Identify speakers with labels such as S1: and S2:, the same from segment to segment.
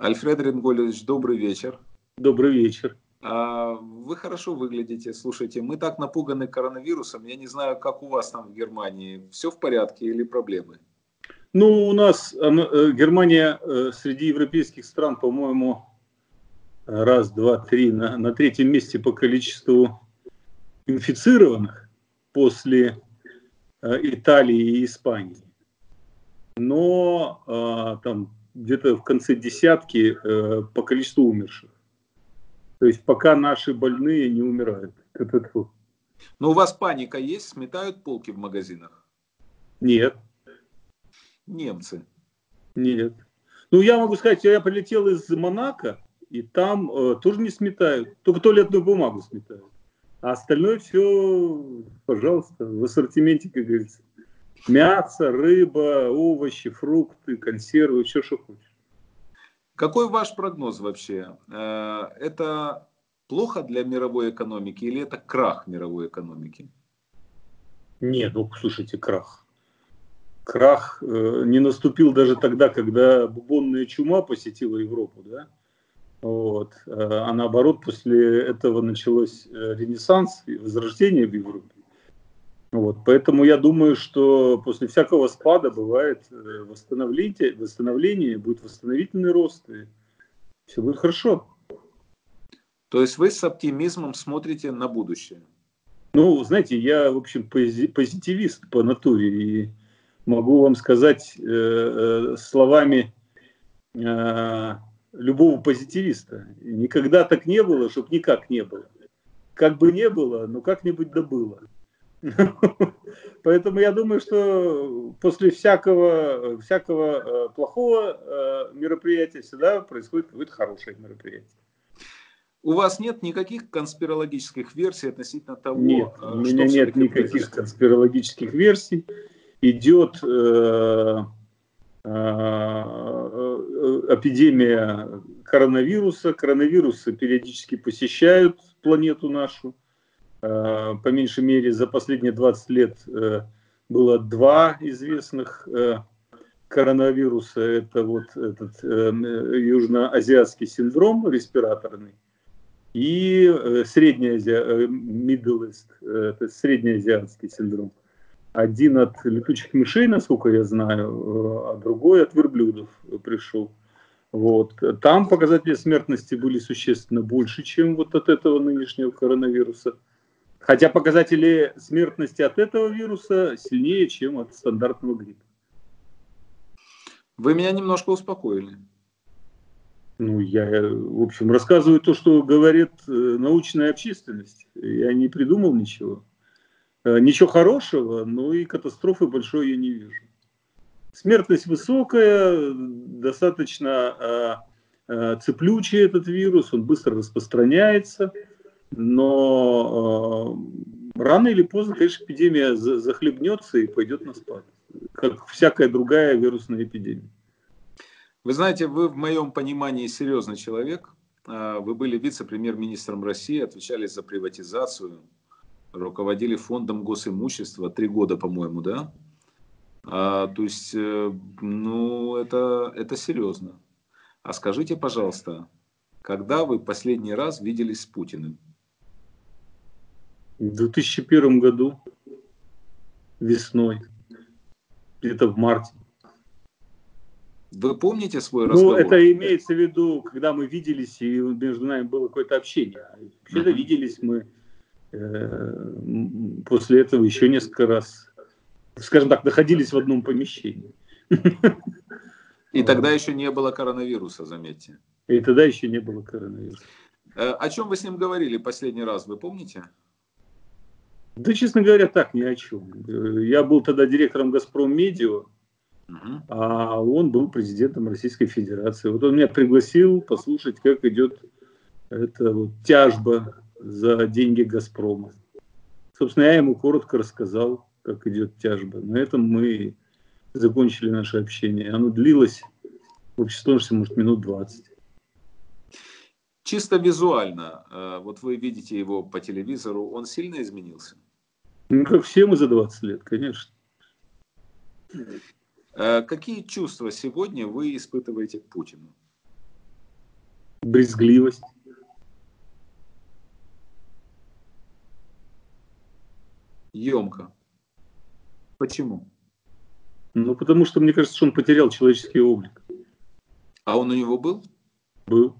S1: Альфред Ренгольевич, добрый вечер.
S2: Добрый вечер.
S1: А, вы хорошо выглядите. Слушайте, мы так напуганы коронавирусом. Я не знаю, как у вас там в Германии. Все в порядке или проблемы?
S2: Ну, у нас э, Германия э, среди европейских стран, по-моему, раз, два, три, на, на третьем месте по количеству инфицированных после э, Италии и Испании. Но там где-то в конце десятки э, по количеству умерших. То есть пока наши больные не умирают.
S1: Но у вас паника есть? Сметают полки в магазинах?
S2: Нет.
S1: Немцы?
S2: Нет. Ну, я могу сказать, я прилетел из Монако, и там э, тоже не сметают. Только туалетную бумагу сметают. А остальное все, пожалуйста, в ассортименте, как говорится. Мясо, рыба, овощи, фрукты, консервы, все, что хочешь.
S1: Какой ваш прогноз вообще? Э, это плохо для мировой экономики или это крах мировой экономики?
S2: Нет, ну слушайте, крах. Крах э, не наступил даже тогда, когда бубонная чума посетила Европу, да? Вот. Э, а наоборот, после этого началось э, ренессанс и возрождение в Европе. Вот, поэтому я думаю, что после всякого спада бывает э, восстановление, восстановление будет восстановительный рост, и все будет хорошо.
S1: То есть вы с оптимизмом смотрите на будущее?
S2: Ну, знаете, я, в общем, позитивист по натуре, и могу вам сказать э, э, словами э, любого позитивиста. Никогда так не было, чтобы никак не было. Как бы не было, но как-нибудь да было. Поэтому я думаю, что после всякого, всякого э, плохого э, мероприятия всегда происходит какое-то хорошее мероприятие.
S1: У вас нет никаких конспирологических версий относительно того,
S2: нет, что у меня нет никаких произошло? конспирологических версий. Идет э, э, эпидемия коронавируса. Коронавирусы периодически посещают планету нашу. Э, по меньшей мере за последние 20 лет э, было два известных э, коронавируса. Это вот этот южноазиатский синдром респираторный и средний азия, Middle East, это среднеазиатский синдром. Один от летучих мышей, насколько я знаю, а другой от верблюдов пришел. Вот. Там показатели смертности были существенно больше, чем вот от этого нынешнего коронавируса. Хотя показатели смертности от этого вируса сильнее, чем от стандартного гриппа.
S1: Вы меня немножко успокоили.
S2: Ну, я, в общем, рассказываю то, что говорит э, научная общественность. Я не придумал ничего. Э, ничего хорошего, но и катастрофы большой я не вижу. Смертность высокая, достаточно э, цеплючий этот вирус, он быстро распространяется – но э, рано или поздно, конечно, эпидемия захлебнется и пойдет на спад, как всякая другая вирусная эпидемия.
S1: Вы знаете, вы в моем понимании серьезный человек. А, вы были вице-премьер-министром России, отвечали за приватизацию, руководили фондом госимущества три года, по-моему, да? А, то есть, э, ну, это, это серьезно. А скажите, пожалуйста, когда вы последний раз виделись с Путиным?
S2: В 2001 году весной, где-то в марте.
S1: Вы помните свой ну, разговор?
S2: Ну, это имеется в виду, когда мы виделись, и между нами было какое-то общение. Вообще-то uh-huh. виделись мы э, после этого еще несколько раз. Скажем так, находились в одном помещении.
S1: И тогда еще не было коронавируса, заметьте.
S2: И тогда еще не было коронавируса.
S1: Э, о чем вы с ним говорили последний раз, вы помните?
S2: Да, честно говоря, так ни о чем. Я был тогда директором «Газпром Медиа», а он был президентом Российской Федерации. Вот он меня пригласил послушать, как идет эта вот тяжба за деньги «Газпрома». Собственно, я ему коротко рассказал, как идет тяжба. На этом мы закончили наше общение. Оно длилось в общей сложности, может, минут 20.
S1: Чисто визуально, э, вот вы видите его по телевизору, он сильно изменился?
S2: Ну, как все мы за 20 лет, конечно.
S1: Э, какие чувства сегодня вы испытываете к Путину?
S2: брезгливость.
S1: Емко. Почему?
S2: Ну, потому что мне кажется, что он потерял человеческий облик.
S1: А он у него был?
S2: Был.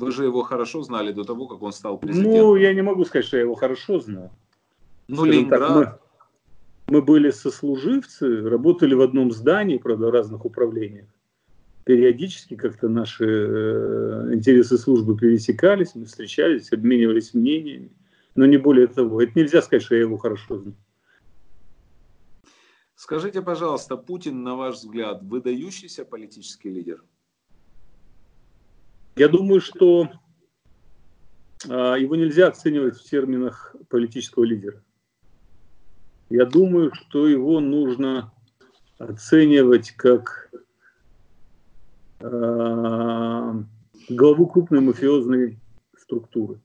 S1: Вы же его хорошо знали до того, как он стал президентом.
S2: Ну, я не могу сказать, что я его хорошо знал.
S1: Ну, Ленинград.
S2: Так, мы, мы были сослуживцы, работали в одном здании, правда, в разных управлениях. Периодически как-то наши э, интересы службы пересекались, мы встречались, обменивались мнениями. Но не более того. Это нельзя сказать, что я его хорошо знаю.
S1: Скажите, пожалуйста, Путин, на ваш взгляд, выдающийся политический лидер?
S2: Я думаю, что а, его нельзя оценивать в терминах политического лидера. Я думаю, что его нужно оценивать как э, главу крупной мафиозной структуры.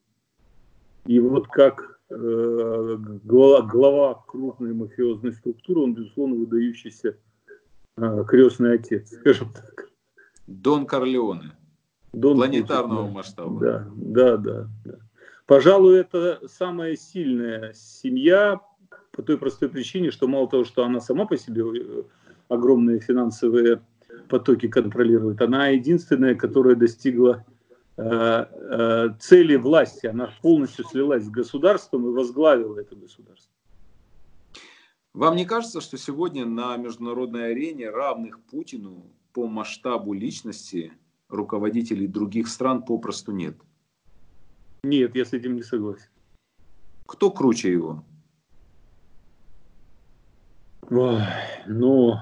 S2: И вот как э, глава, крупной мафиозной структуры, он, безусловно, выдающийся э, крестный отец, скажем так.
S1: Дон Корлеоне. Дон планетарного Путин, масштаба.
S2: Да, да, да, да. Пожалуй, это самая сильная семья по той простой причине, что мало того, что она сама по себе э, огромные финансовые потоки контролирует, она единственная, которая достигла э, э, цели власти. Она полностью слилась с государством и возглавила это государство.
S1: Вам не кажется, что сегодня на международной арене равных Путину по масштабу личности – руководителей других стран попросту нет.
S2: Нет, я с этим не согласен.
S1: Кто круче его?
S2: Ой, ну,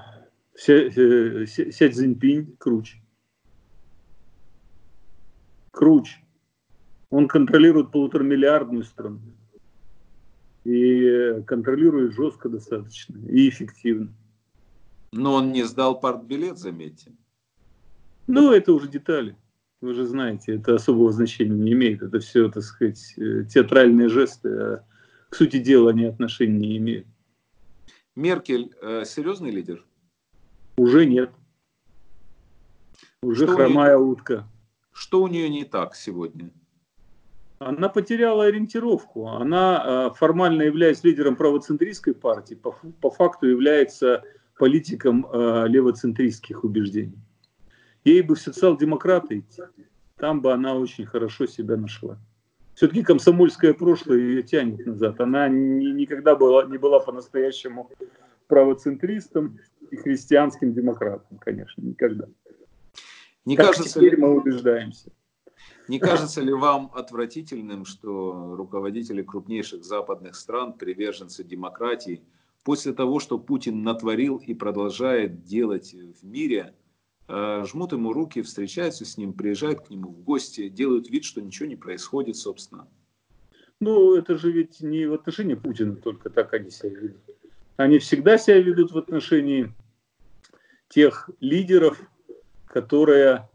S2: Ся, Ся, Ся Цзиньпинь круче. Круче. Он контролирует полуторамиллиардную страну. И контролирует жестко достаточно. И эффективно.
S1: Но он не сдал партбилет, заметьте.
S2: Ну, это уже детали. Вы же знаете, это особого значения не имеет. Это все, так сказать, э, театральные жесты. А к сути дела они отношения не имеют.
S1: Меркель э, серьезный лидер?
S2: Уже нет. Уже что хромая нее, утка.
S1: Что у нее не так сегодня?
S2: Она потеряла ориентировку. Она, э, формально являясь лидером правоцентристской партии, по, по факту является политиком э, левоцентристских убеждений. Ей бы в социал-демократы идти. Там бы она очень хорошо себя нашла. Все-таки комсомольское прошлое ее тянет назад. Она ни, никогда была, не была по-настоящему правоцентристом и христианским демократом, конечно, никогда.
S1: Не как кажется теперь
S2: ли, мы убеждаемся.
S1: Не кажется ли вам отвратительным, что руководители крупнейших западных стран, приверженцы демократии, после того, что Путин натворил и продолжает делать в мире – жмут ему руки, встречаются с ним, приезжают к нему в гости, делают вид, что ничего не происходит, собственно.
S2: Ну, это же ведь не в отношении Путина только так они себя ведут. Они всегда себя ведут в отношении тех лидеров, которые,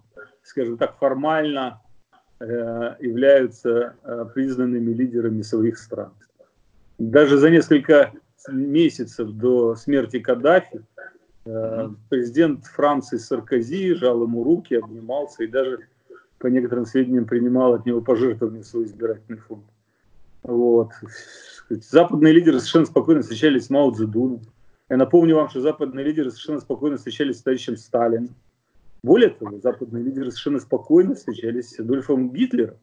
S2: скажем так, формально э, являются э, признанными лидерами своих стран. Даже за несколько месяцев до смерти Каддафи Э, президент Франции Саркози жал ему руки, обнимался и даже, по некоторым сведениям, принимал от него пожертвования в свой избирательный фонд. Вот. Западные лидеры совершенно спокойно встречались с Мао Цзэдуном. Я напомню вам, что западные лидеры совершенно спокойно встречались с товарищем Сталином. Более того, западные лидеры совершенно спокойно встречались с Адольфом Гитлером.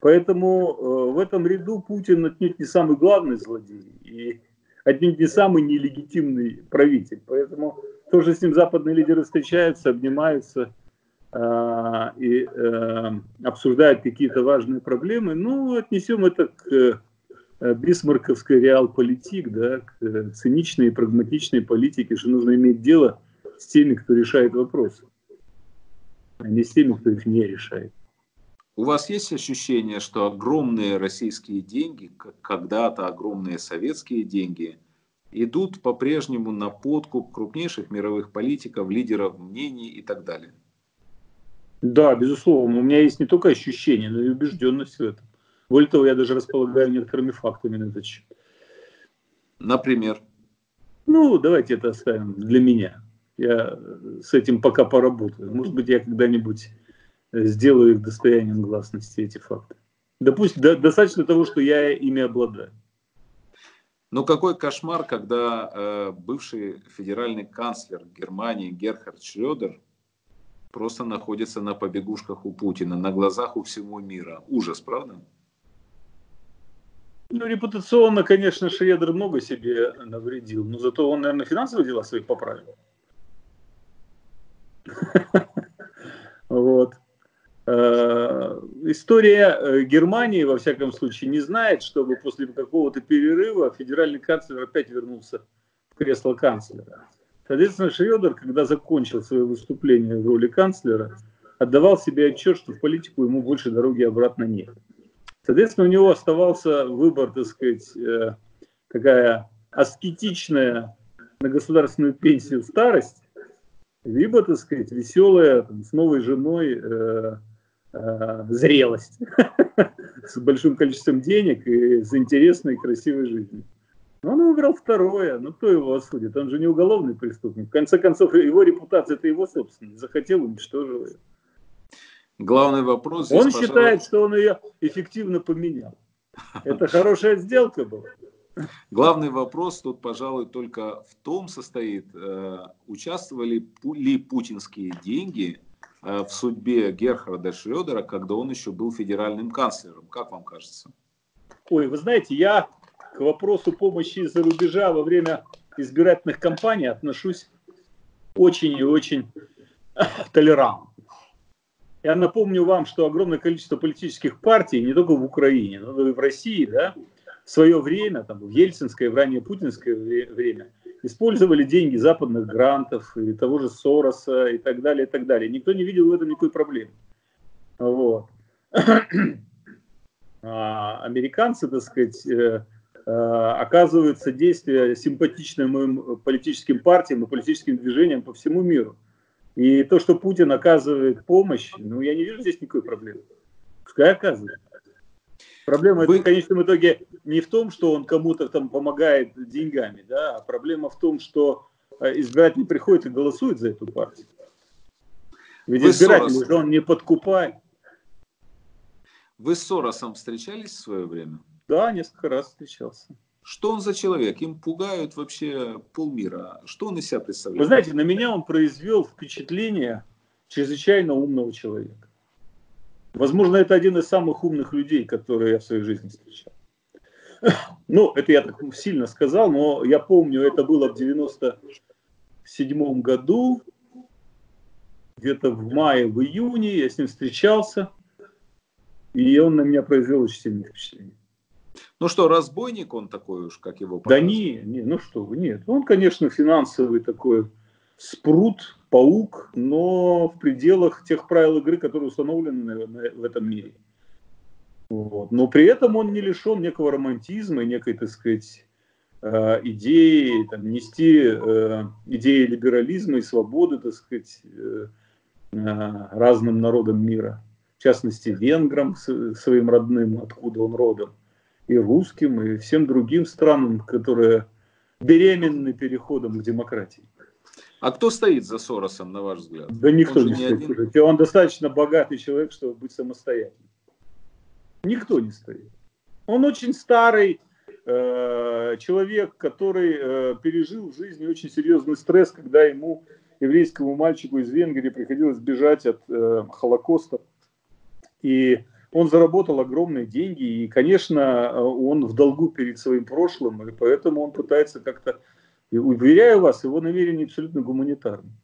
S2: Поэтому э, в этом ряду Путин отнюдь не самый главный злодей. И отнюдь не самый нелегитимный правитель. Поэтому тоже с ним западные лидеры встречаются, обнимаются э, и э, обсуждают какие-то важные проблемы. Ну, отнесем это к э, бисмарковской реал-политик, да, к э, циничной и прагматичной политике, что нужно иметь дело с теми, кто решает вопросы, а не с теми, кто их не решает.
S1: У вас есть ощущение, что огромные российские деньги, когда-то огромные советские деньги, идут по-прежнему на подкуп крупнейших мировых политиков, лидеров мнений и так далее?
S2: Да, безусловно. У меня есть не только ощущение, но и убежденность в этом. Более того, я даже располагаю некоторыми фактами на этот счет.
S1: Например?
S2: Ну, давайте это оставим для меня. Я с этим пока поработаю. Может быть, я когда-нибудь сделаю их достоянием гласности, эти факты. Допустим, до, достаточно того, что я ими обладаю.
S1: Ну какой кошмар, когда э, бывший федеральный канцлер Германии Герхард Шредер просто находится на побегушках у Путина, на глазах у всего мира. Ужас, правда?
S2: Ну, репутационно, конечно, Шредер много себе навредил, но зато он, наверное, финансовые дела своих поправил. Вот. Э, история э, Германии, во всяком случае, не знает, чтобы после какого-то перерыва федеральный канцлер опять вернулся в кресло канцлера. Соответственно, Шредер, когда закончил свое выступление в роли канцлера, отдавал себе отчет, что в политику ему больше дороги обратно нет. Соответственно, у него оставался выбор, так сказать, э, такая аскетичная на государственную пенсию старость, либо, так сказать, веселая там, с новой женой э, зрелость с большим количеством денег и с интересной и красивой жизнью. Но он выбрал второе. Ну, кто его осудит? Он же не уголовный преступник. В конце концов, его репутация – это его собственность. Захотел, уничтожил ее.
S1: Главный вопрос
S2: здесь, Он пожалуй... считает, что он ее эффективно поменял. Это хорошая сделка была.
S1: Главный вопрос тут, пожалуй, только в том состоит, э, участвовали ли путинские деньги в судьбе Герхарда Шредера, когда он еще был федеральным канцлером. Как вам кажется?
S2: Ой, вы знаете, я к вопросу помощи из-за рубежа во время избирательных кампаний отношусь очень и очень толерантно. Я напомню вам, что огромное количество политических партий, не только в Украине, но и в России, да, в свое время, там, в ельцинское, в ранее путинское время, использовали деньги западных грантов и того же Сороса и так далее, и так далее. Никто не видел в этом никакой проблемы. Вот. А американцы, так сказать, э, э, оказываются действия симпатичным политическим партиям и политическим движениям по всему миру. И то, что Путин оказывает помощь, ну, я не вижу здесь никакой проблемы. Пускай оказывает. Проблема Вы... в конечном итоге не в том, что он кому-то там помогает деньгами, да, а проблема в том, что э, избиратель приходит и голосует за эту партию. Ведь Вы избиратель же он не подкупает.
S1: Вы с Соросом встречались в свое время?
S2: Да, несколько раз встречался.
S1: Что он за человек? Им пугают вообще полмира. Что он из себя представляет?
S2: Вы знаете, на меня он произвел впечатление чрезвычайно умного человека. Возможно, это один из самых умных людей, которые я в своей жизни встречал. Ну, это я так сильно сказал, но я помню, это было в 97 году, где-то в мае, в июне, я с ним встречался, и он на меня произвел очень сильное впечатление.
S1: Ну что, разбойник он такой уж, как его?
S2: Да не, не, ну что вы, нет. Он, конечно, финансовый такой спрут, паук, но в пределах тех правил игры, которые установлены наверное, в этом мире. Вот. Но при этом он не лишен некого романтизма и некой, так сказать, э, идеи, там, нести э, идеи либерализма и свободы, так сказать, э, разным народам мира. В частности, венграм, своим родным, откуда он родом, и русским, и всем другим странам, которые беременны переходом к демократии.
S1: А кто стоит за Соросом, на ваш взгляд?
S2: Да никто он не, не стоит. Один... Он достаточно богатый человек, чтобы быть самостоятельным. Никто не стоит. Он очень старый э, человек, который э, пережил в жизни очень серьезный стресс, когда ему, еврейскому мальчику из Венгрии, приходилось бежать от э, Холокоста. И он заработал огромные деньги, и, конечно, он в долгу перед своим прошлым, и поэтому он пытается как-то и уверяю вас, его намерение абсолютно гуманитарное.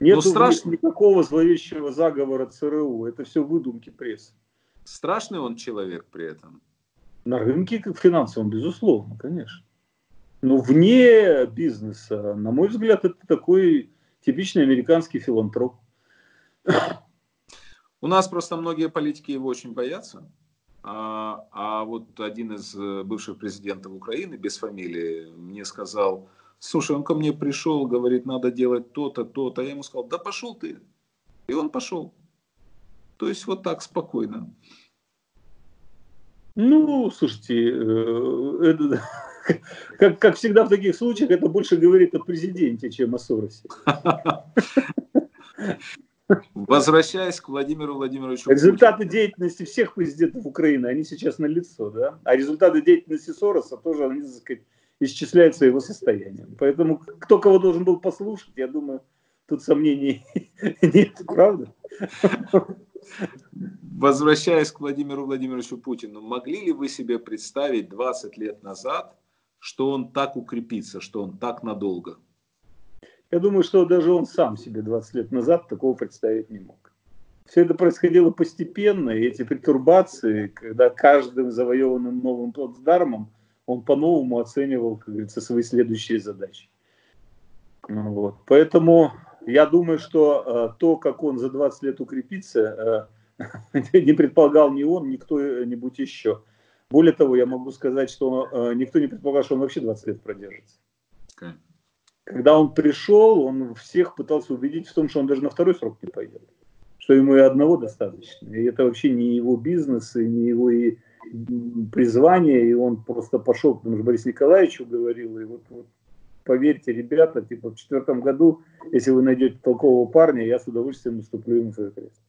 S2: Нет страш... никакого зловещего заговора ЦРУ. Это все выдумки прессы.
S1: Страшный он человек при этом?
S2: На рынке финансовом, безусловно, конечно. Но вне бизнеса, на мой взгляд, это такой типичный американский филантроп.
S1: У нас просто многие политики его очень боятся. А, а вот один из э, бывших президентов Украины, без фамилии, мне сказал, Слушай, он ко мне пришел, говорит, надо делать то-то, то-то. Я ему сказал, да пошел ты. И он пошел. То есть вот так спокойно.
S2: Ну, слушайте, э, это, как, как всегда в таких случаях, это больше говорит о президенте, чем о Соросе.
S1: Возвращаясь к Владимиру Владимировичу
S2: Результаты Путину. деятельности всех президентов Украины, они сейчас на лицо, да? А результаты деятельности Сороса тоже, они, так сказать, исчисляются его состоянием. Поэтому кто кого должен был послушать, я думаю, тут сомнений нет, правда?
S1: Возвращаясь к Владимиру Владимировичу Путину, могли ли вы себе представить 20 лет назад, что он так укрепится, что он так надолго?
S2: Я думаю, что даже он сам себе 20 лет назад такого представить не мог. Все это происходило постепенно, и эти пертурбации, когда каждым завоеванным новым плацдармом он по-новому оценивал, как говорится, свои следующие задачи. Ну вот. Поэтому я думаю, что э, то, как он за 20 лет укрепится, э, не предполагал ни он, ни кто-нибудь еще. Более того, я могу сказать, что э, никто не предполагал, что он вообще 20 лет продержится. Okay. Когда он пришел, он всех пытался убедить в том, что он даже на второй срок не пойдет. Что ему и одного достаточно. И это вообще не его бизнес, и не его и призвание, и он просто пошел, потому что Борис Николаевич говорил, и вот, вот поверьте, ребята, типа в четвертом году, если вы найдете толкового парня, я с удовольствием уступлю ему свое кресло.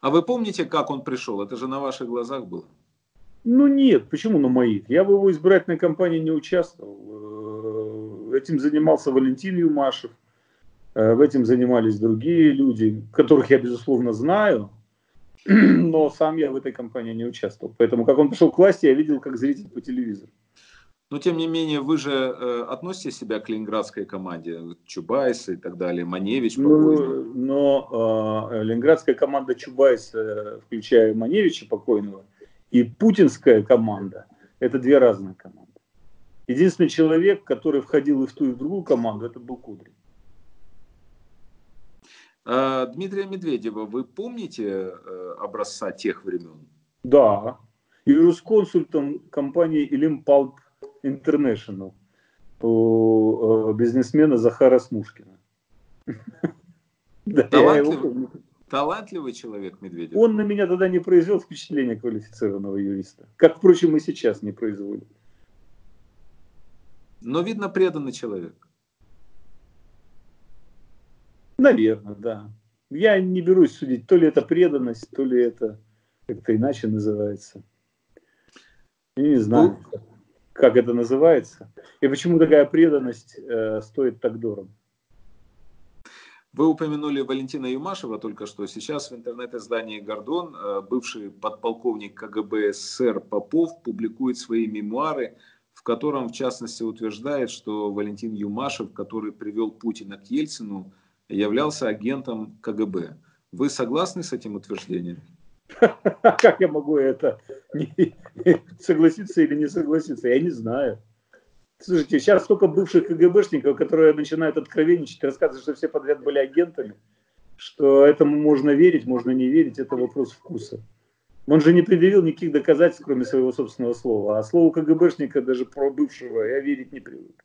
S1: А вы помните, как он пришел? Это же на ваших глазах было.
S2: Ну нет, почему на моих? Я в его избирательной кампании не участвовал. Э, этим занимался Валентин Юмашев. Э, в этим занимались другие люди, которых я, безусловно, знаю. Но сам я в этой кампании не участвовал. Поэтому, как он пришел к власти, я видел как зритель по телевизору.
S1: Но тем не менее, вы же э, относите себя к ленинградской команде, Чубайс и так далее, Маневич.
S2: Ну, но э, ленинградская команда Чубайса, включая Маневича покойного, и путинская команда – это две разные команды. Единственный человек, который входил и в ту, и в другую команду, это был Кудрин.
S1: А, Дмитрия Медведева, вы помните э, образца тех времен?
S2: Да. Юрисконсультом компании Илим Палп International у э, бизнесмена Захара Смушкина.
S1: Талантливый, талантливый человек Медведев.
S2: Он на меня тогда не произвел впечатление квалифицированного юриста. Как, впрочем, и сейчас не производит.
S1: Но, видно, преданный человек.
S2: Наверное, да. Я не берусь судить, то ли это преданность, то ли это как-то иначе называется. Я не знаю. Ну, как это называется, и почему такая преданность э, стоит так дорого.
S1: Вы упомянули Валентина Юмашева только что. Сейчас в интернет-издании «Гордон» э, бывший подполковник КГБ СССР Попов публикует свои мемуары, в котором, в частности, утверждает, что Валентин Юмашев, который привел Путина к Ельцину, являлся агентом КГБ. Вы согласны с этим утверждением?
S2: Как я могу это согласиться или не согласиться? Я не знаю. Слушайте, сейчас столько бывших КГБшников, которые начинают откровенничать, рассказывать, что все подряд были агентами, что этому можно верить, можно не верить, это вопрос вкуса. Он же не предъявил никаких доказательств, кроме своего собственного слова. А слову КГБшника, даже про бывшего, я верить не привык.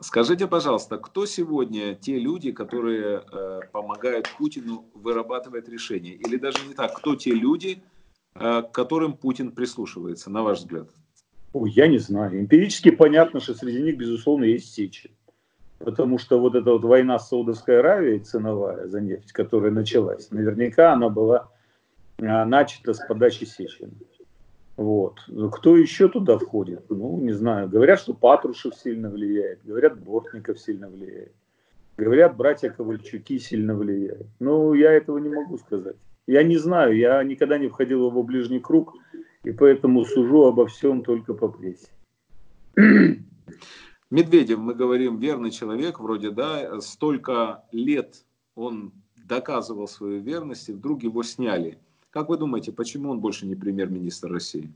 S1: Скажите, пожалуйста, кто сегодня те люди, которые э, помогают Путину вырабатывать решения? Или даже не так, кто те люди, э, к которым Путин прислушивается, на ваш взгляд?
S2: Ой, я не знаю. Эмпирически понятно, что среди них, безусловно, есть сечи. Потому что вот эта вот война с Саудовской Аравией ценовая за нефть, которая началась, наверняка она была э, начата с подачи Сечина. Вот. Кто еще туда входит? Ну, не знаю. Говорят, что Патрушев сильно влияет. Говорят, Бортников сильно влияет. Говорят, братья Ковальчуки сильно влияют. Но я этого не могу сказать. Я не знаю, я никогда не входил в его ближний круг, и поэтому сужу обо всем только по прессе.
S1: Медведев, мы говорим, верный человек, вроде, да, столько лет он доказывал свою верность, и вдруг его сняли. Как вы думаете, почему он больше не премьер-министр России?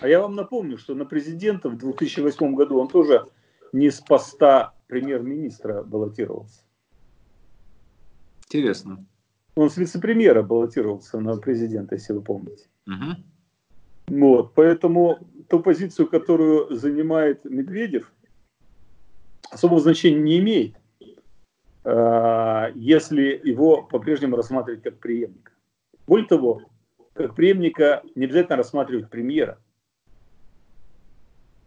S2: А я вам напомню, что на президента в 2008 году он тоже не с поста премьер-министра баллотировался.
S1: Интересно.
S2: Он с вице-премьера баллотировался на президента, если вы помните. Угу. Вот, поэтому ту позицию, которую занимает Медведев, особого значения не имеет, а, если его по-прежнему рассматривать как преемника. Более того, как преемника не обязательно рассматривать премьера.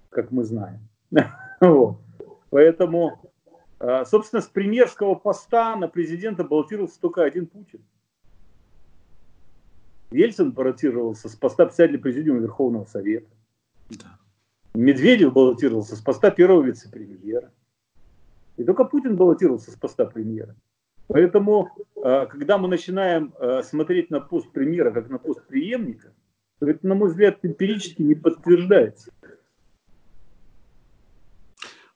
S2: как мы знаем. вот. Поэтому, а, собственно, с премьерского поста на президента баллотировался только один Путин. Ельцин баллотировался с поста председателя президиума Верховного Совета. Да. Медведев баллотировался с поста первого вице-премьера. И только Путин баллотировался с поста премьера. Поэтому, а, когда мы начинаем а, смотреть на пост премьера как на пост преемника, то это, на мой взгляд, эмпирически не подтверждается.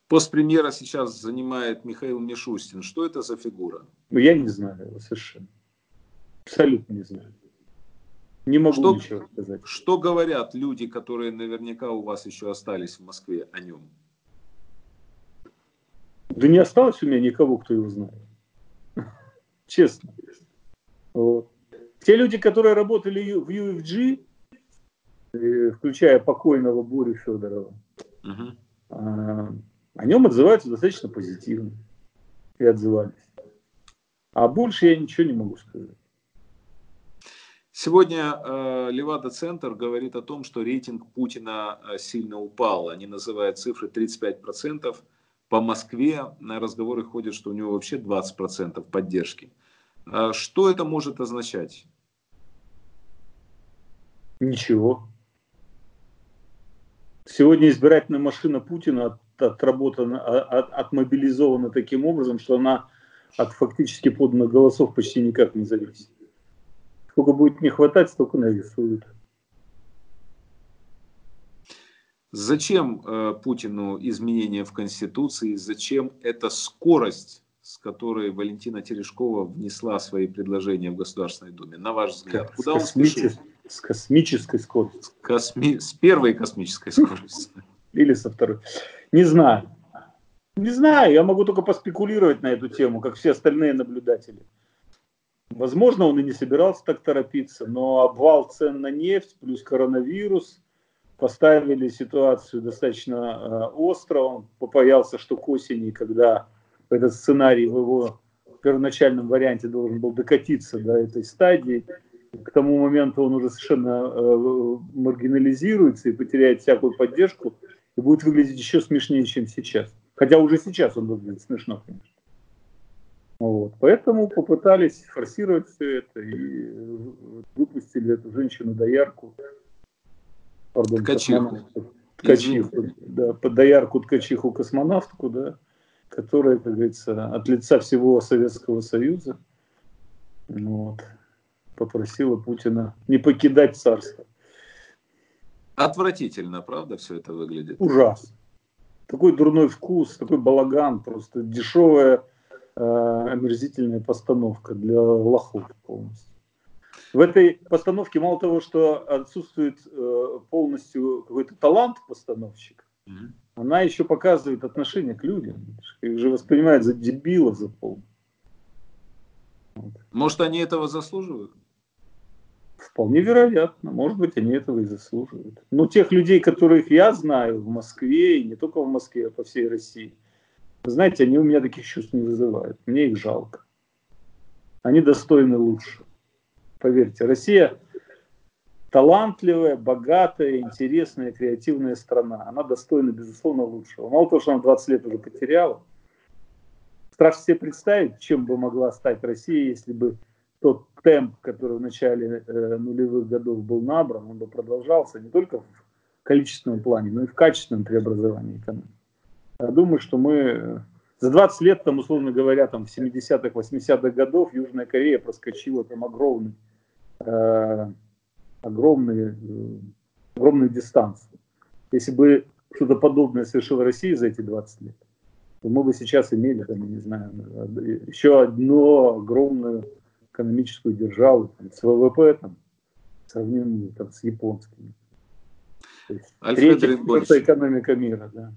S1: Пост премьера сейчас занимает Михаил Мишустин. Что это за фигура?
S2: Ну, я не знаю его совершенно. Абсолютно не знаю. Не могу
S1: что,
S2: ничего сказать.
S1: Что говорят люди, которые наверняка у вас еще остались в Москве о нем?
S2: Да не осталось у меня никого, кто его знает. Честно. Вот. Те люди, которые работали в UFG, э, включая покойного Борю Федорова, угу. о нем отзываются достаточно позитивно. И отзывались. А больше я ничего не могу сказать.
S1: Сегодня э, Левада-центр говорит о том, что рейтинг Путина э, сильно упал. Они называют цифры 35%. По Москве разговоры ходят, что у него вообще 20% поддержки. А что это может означать?
S2: Ничего. Сегодня избирательная машина Путина от, отработана, а, от, отмобилизована таким образом, что она от фактически поданных голосов почти никак не зависит. Сколько будет не хватать, столько нарисуют.
S1: Зачем э, Путину изменения в Конституции? Зачем эта скорость, с которой Валентина Терешкова внесла свои предложения в Государственной Думе? На ваш взгляд,
S2: с куда он спешил? С космической скоростью.
S1: Косми... с первой космической скоростью.
S2: Или со второй. Не знаю. Не знаю, я могу только поспекулировать на эту тему, как все остальные наблюдатели. Возможно, он и не собирался так торопиться, но обвал цен на нефть плюс коронавирус поставили ситуацию достаточно э, остро. Он побоялся, что к осени, когда этот сценарий в его первоначальном варианте должен был докатиться до этой стадии, к тому моменту он уже совершенно э, маргинализируется и потеряет всякую поддержку и будет выглядеть еще смешнее, чем сейчас. Хотя уже сейчас он выглядит смешно, конечно. Вот. Поэтому попытались форсировать все это и выпустили эту женщину-доярку,
S1: пардон, Ткачиху.
S2: Ткачиху, да, под доярку Ткачиху космонавтку, да, которая, как говорится, от лица всего Советского Союза вот, попросила Путина не покидать царство.
S1: Отвратительно, правда, все это выглядит?
S2: Ужасно. Такой дурной вкус, такой балаган, просто дешевая Э, омерзительная постановка для лохов полностью. В этой постановке мало того, что отсутствует э, полностью какой-то талант постановщик, mm-hmm. она еще показывает отношение к людям. Их же воспринимают за дебилов, за пол.
S1: Вот. Может, они этого заслуживают?
S2: Вполне вероятно. Может быть, они этого и заслуживают. Но тех людей, которых я знаю в Москве, и не только в Москве, а по всей России, знаете, они у меня таких чувств не вызывают. Мне их жалко. Они достойны лучше. Поверьте, Россия талантливая, богатая, интересная, креативная страна. Она достойна, безусловно, лучшего. Мало того, что она 20 лет уже потеряла. Страшно себе представить, чем бы могла стать Россия, если бы тот темп, который в начале э, нулевых годов был набран, он бы продолжался не только в количественном плане, но и в качественном преобразовании экономики. Я думаю, что мы за 20 лет, там, условно говоря, там, в 70-х, 80-х годов Южная Корея проскочила там огромный, э, огромные, э, огромную дистанцию. Если бы что-то подобное совершила Россия за эти 20 лет, то мы бы сейчас имели, там, я не знаю, еще одну огромную экономическую державу там, с ВВП, там, сравнимую там, с японскими. Третья, экономика мира, да.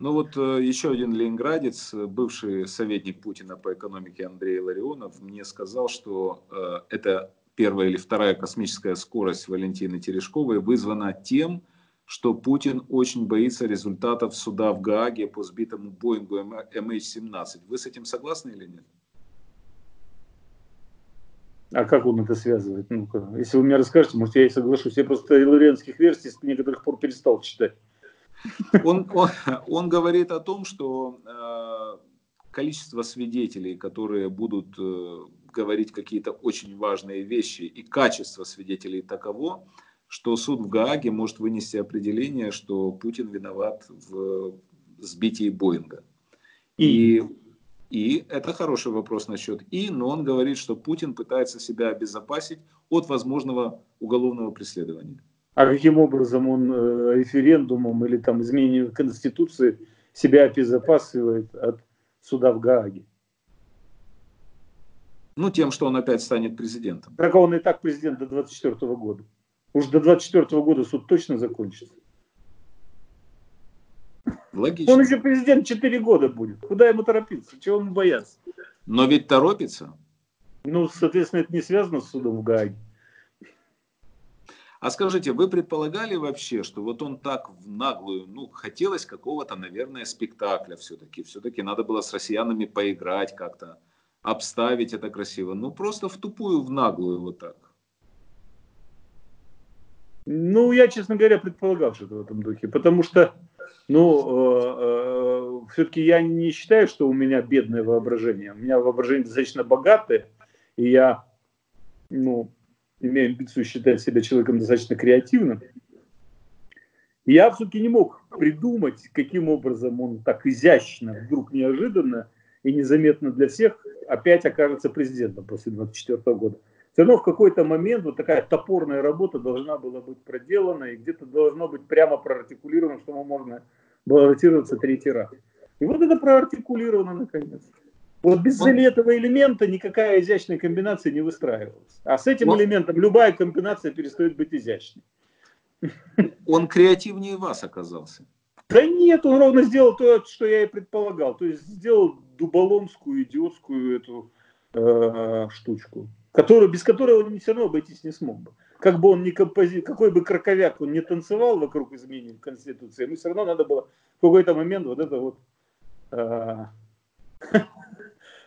S1: Ну вот э, еще один ленинградец, бывший советник Путина по экономике Андрей Ларионов, мне сказал, что э, это первая или вторая космическая скорость Валентины Терешковой вызвана тем, что Путин очень боится результатов суда в Гааге по сбитому Боингу MH17. Вы с этим согласны или нет?
S2: А как он это связывает? ну -ка. Если вы мне расскажете, может, я и соглашусь. Я просто лорианских версий с некоторых пор перестал читать.
S1: Он, он, он говорит о том, что э, количество свидетелей, которые будут э, говорить какие-то очень важные вещи, и качество свидетелей таково, что суд в Гааге может вынести определение, что Путин виноват в сбитии Боинга. И, и это хороший вопрос насчет «и», но он говорит, что Путин пытается себя обезопасить от возможного уголовного преследования.
S2: А каким образом он э, референдумом или там изменением Конституции себя обезопасивает от суда в Гааге?
S1: Ну, тем, что он опять станет президентом.
S2: Так он и так президент до 24 года. Уж до 24 года суд точно закончится. Логично. Он еще президент 4 года будет. Куда ему торопиться? Чего ему бояться?
S1: Но ведь торопится.
S2: Ну, соответственно, это не связано с судом в Гааге.
S1: А скажите, вы предполагали вообще, что вот он так в наглую, ну, хотелось какого-то, наверное, спектакля все-таки. Все-таки надо было с россиянами поиграть как-то, обставить это красиво. Ну, просто в тупую, в наглую вот так.
S2: Ну, я, честно говоря, предполагал что-то в этом духе, потому что, ну, э, э, все-таки я не считаю, что у меня бедное воображение. У меня воображение достаточно богатое, и я, ну, имею амбицию считать себя человеком достаточно креативным. Я все-таки не мог придумать, каким образом он так изящно, вдруг неожиданно и незаметно для всех опять окажется президентом после 24 года все равно в какой-то момент вот такая топорная работа должна была быть проделана, и где-то должно быть прямо проартикулировано, что можно баллотироваться третий раз. И вот это проартикулировано наконец. Вот без он... этого элемента никакая изящная комбинация не выстраивалась. А с этим он... элементом любая комбинация перестает быть изящной.
S1: Он креативнее вас оказался.
S2: Да нет, он ровно сделал то, что я и предполагал. То есть сделал дуболомскую, идиотскую эту э, штучку которую, без которой он все равно обойтись не смог бы. Как бы он ни компози... какой бы краковяк он не танцевал вокруг изменений в Конституции, ему все равно надо было в какой-то момент вот это вот э,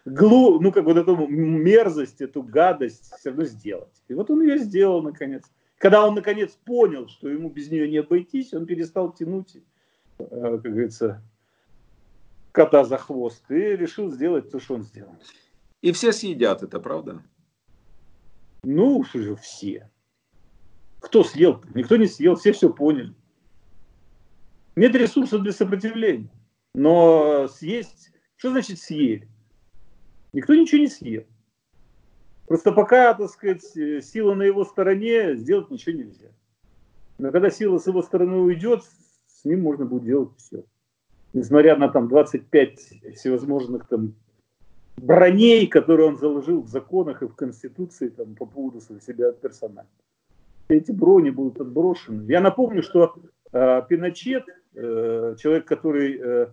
S2: глу, ну как вот эту мерзость, эту гадость все равно сделать. И вот он ее сделал наконец. Когда он наконец понял, что ему без нее не обойтись, он перестал тянуть, э, как говорится, кота за хвост и решил сделать то, что он сделал.
S1: И все съедят это, правда?
S2: Ну, уже все. Кто съел? Никто не съел, все все поняли. Нет ресурсов для сопротивления. Но съесть, что значит съели? Никто ничего не съел. Просто пока, так сказать, сила на его стороне, сделать ничего нельзя. Но когда сила с его стороны уйдет, с ним можно будет делать все. Несмотря на там 25 всевозможных там броней, которые он заложил в законах и в Конституции там, по поводу себя персонально. Эти брони будут отброшены. Я напомню, что э, Пиночет, э, человек, который э,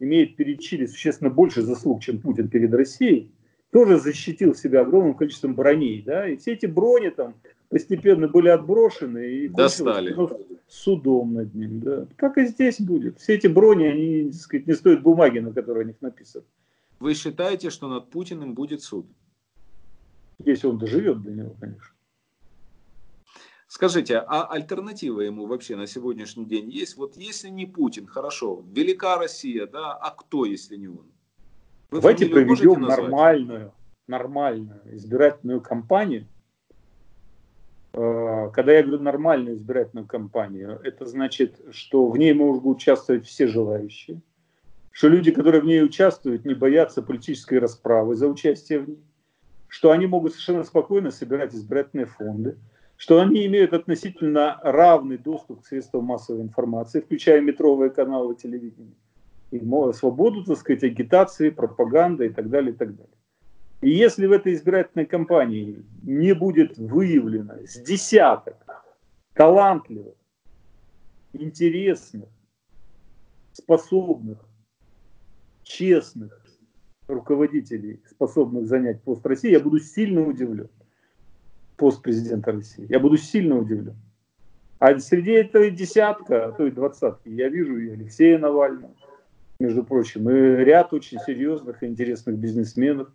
S2: имеет перед Чили существенно больше заслуг, чем Путин перед Россией, тоже защитил себя огромным количеством броней. Да? И все эти брони там постепенно были отброшены и
S1: достали
S2: судом над ним. Да. Так и здесь будет. Все эти брони, они так сказать, не стоят бумаги, на которой о них написано.
S1: Вы считаете, что над Путиным будет суд?
S2: Если он доживет до него, конечно.
S1: Скажите, а альтернатива ему вообще на сегодняшний день есть? Вот если не Путин, хорошо, велика Россия, да, а кто, если не он?
S2: Вы Давайте проведем нормальную, нормальную избирательную кампанию. Э, когда я говорю нормальную избирательную кампанию, это значит, что в ней могут участвовать все желающие что люди, которые в ней участвуют, не боятся политической расправы за участие в ней, что они могут совершенно спокойно собирать избирательные фонды, что они имеют относительно равный доступ к средствам массовой информации, включая метровые каналы телевидения, и свободу, так сказать, агитации, пропаганды и так далее, и так далее. И если в этой избирательной кампании не будет выявлено с десяток талантливых, интересных, способных, честных руководителей, способных занять пост России, я буду сильно удивлен. Пост президента России. Я буду сильно удивлен. А среди этого десятка, а то и двадцатки, я вижу и Алексея Навального, между прочим, и ряд очень серьезных и интересных бизнесменов,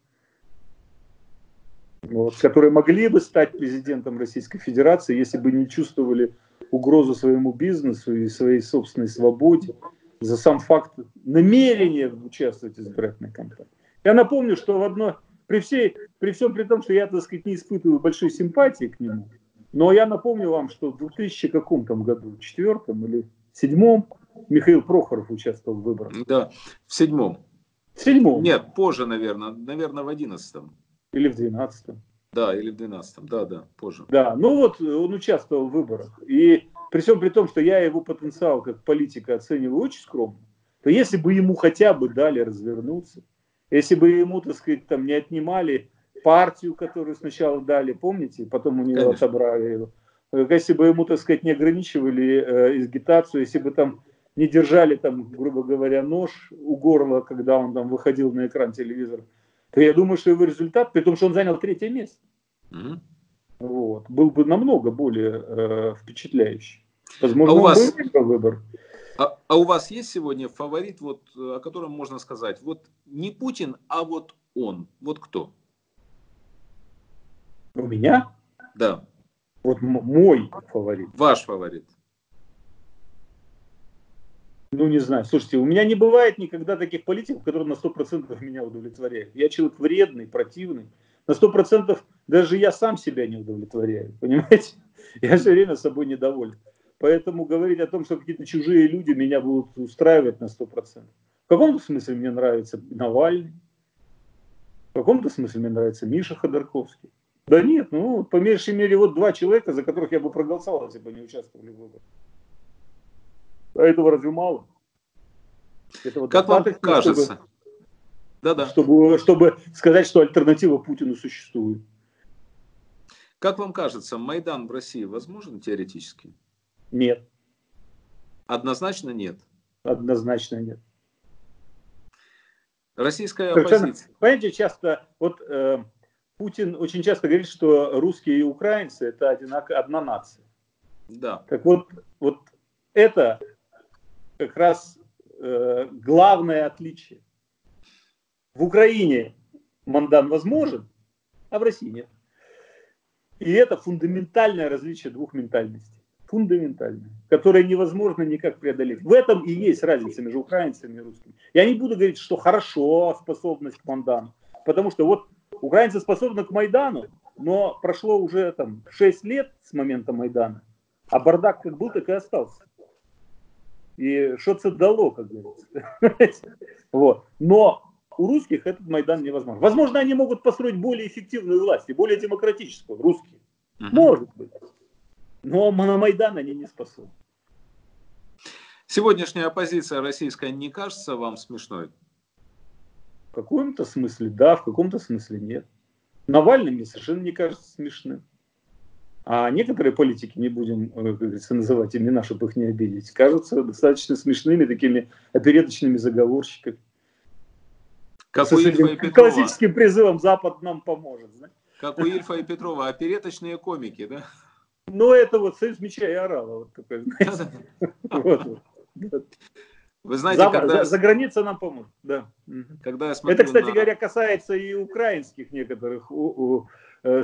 S2: вот, которые могли бы стать президентом Российской Федерации, если бы не чувствовали угрозу своему бизнесу и своей собственной свободе, за сам факт намерения участвовать в избирательной кампании. Я напомню, что в одно, при, всей, при всем при том, что я, так сказать, не испытываю большой симпатии к нему, но я напомню вам, что в 2000 каком там году, четвертом или седьмом, Михаил Прохоров участвовал в выборах.
S1: Да, в седьмом.
S2: В седьмом?
S1: Нет, позже, наверное. Наверное, в одиннадцатом.
S2: Или в двенадцатом.
S1: Да, или в двенадцатом. Да, да, позже.
S2: Да, ну вот он участвовал в выборах. И при всем при том, что я его потенциал как политика оцениваю очень скромно, то если бы ему хотя бы дали развернуться, если бы ему, так сказать, там не отнимали партию, которую сначала дали, помните, потом у него Конечно. отобрали его, если бы ему, так сказать, не ограничивали э, изгитацию, если бы там не держали там, грубо говоря, нож у горла, когда он там выходил на экран телевизора, то я думаю, что его результат, при том, что он занял третье место, mm-hmm. вот, был бы намного более э, впечатляющий. Возможно, а у вас... был выбор.
S1: А, а у вас есть сегодня фаворит, вот, о котором можно сказать, вот не Путин, а вот он, вот кто?
S2: У меня?
S1: Да.
S2: Вот мой фаворит.
S1: Ваш фаворит.
S2: Ну, не знаю. Слушайте, у меня не бывает никогда таких политиков, которые на 100% меня удовлетворяют. Я человек вредный, противный. На 100% даже я сам себя не удовлетворяю. Понимаете? Я все время собой недоволен. Поэтому говорить о том, что какие-то чужие люди меня будут устраивать на 100%. В каком-то смысле мне нравится Навальный. В каком-то смысле мне нравится Миша Ходорковский. Да нет, ну, по меньшей мере, вот два человека, за которых я бы проголосовал, если бы они участвовали в выборах. А этого разве мало?
S1: Этого как вам кажется? Чтобы,
S2: да, да. Чтобы, чтобы сказать, что альтернатива Путину существует.
S1: Как вам кажется, Майдан в России возможен теоретически?
S2: Нет.
S1: Однозначно нет?
S2: Однозначно нет.
S1: Российская Совершенно, оппозиция.
S2: Понимаете, часто, вот э, Путин очень часто говорит, что русские и украинцы это одинак, одна нация.
S1: Да.
S2: Так вот, вот это как раз э, главное отличие. В Украине Мандан возможен, а в России нет. И это фундаментальное различие двух ментальностей. Фундаментальное, которое невозможно никак преодолеть. В этом и есть разница между украинцами и русскими. Я не буду говорить, что хорошо способность к Мандану. Потому что вот украинцы способны к Майдану, но прошло уже там 6 лет с момента Майдана, а бардак как был, так и остался. И что это дало, как говорится. вот. Но у русских этот Майдан невозможно. Возможно, они могут построить более эффективную власть и более демократическую, русские. Может быть. Но на Майдан они не способны.
S1: Сегодняшняя оппозиция российская не кажется вам смешной?
S2: В каком-то смысле да, в каком-то смысле нет. Навальный мне совершенно не кажется смешным. А некоторые политики, не будем, э, как говорится, называть имена, чтобы их не обидеть, кажутся достаточно смешными такими опереточными заговорщиками. Как у Ильфа и Петрова. Классическим призывом «Запад нам поможет». Знаете?
S1: Как у Ильфа и Петрова, опереточные комики, да?
S2: Ну, это вот «Союз меча и орала». Вот такой,
S1: Вы знаете, за, когда...
S2: за, за граница нам поможет, да.
S1: Когда я
S2: смотрю Это, кстати на... говоря, касается и украинских некоторых у, у, э,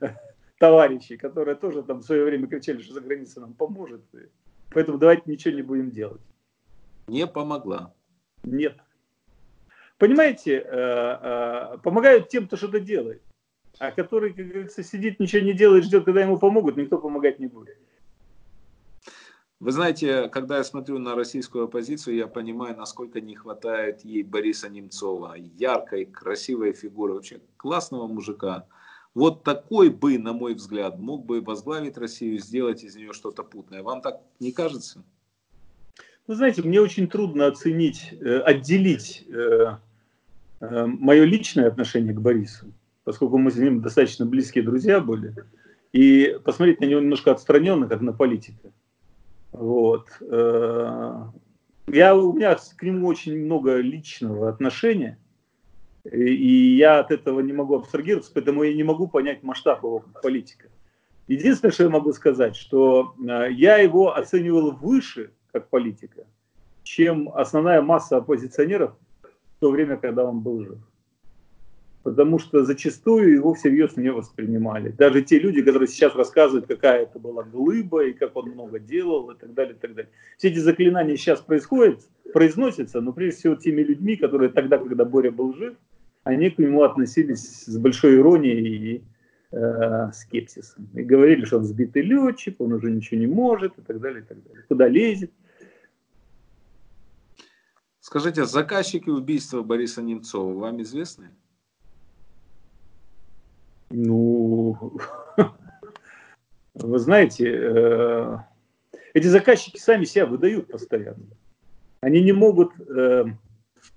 S2: товарищей, которые тоже там в свое время кричали, что за границей нам поможет. Поэтому давайте ничего не будем делать.
S1: Не помогла.
S2: Нет. Понимаете, э, э, помогают тем, кто что-то делает. А который, как говорится, сидит, ничего не делает, ждет, когда ему помогут, никто помогать не будет.
S1: Вы знаете, когда я смотрю на российскую оппозицию, я понимаю, насколько не хватает ей Бориса Немцова. Яркой, красивой фигуры, вообще классного мужика. Вот такой бы, на мой взгляд, мог бы возглавить Россию, сделать из нее что-то путное. Вам так не кажется?
S2: Вы знаете, мне очень трудно оценить, э, отделить э, э, мое личное отношение к Борису, поскольку мы с ним достаточно близкие друзья были, и посмотреть на него немножко отстраненно, как на политика. Вот. Я, у меня к нему очень много личного отношения, и я от этого не могу абстрагироваться, поэтому я не могу понять масштаб его политика. Единственное, что я могу сказать, что э, я его оценивал выше как политика, чем основная масса оппозиционеров в то время, когда он был жив. Потому что зачастую его всерьез не воспринимали. Даже те люди, которые сейчас рассказывают, какая это была глыба, и как он много делал, и так далее, и так далее. Все эти заклинания сейчас происходят, произносятся, но прежде всего теми людьми, которые тогда, когда Боря был жив, они к нему относились с большой иронией и э, скепсисом. И говорили, что он сбитый летчик, он уже ничего не может, и так далее, и так далее. Куда лезет.
S1: Скажите, заказчики убийства Бориса Немцова вам известны?
S2: Ну, вы знаете, э, эти заказчики сами себя выдают постоянно. Они не могут, э,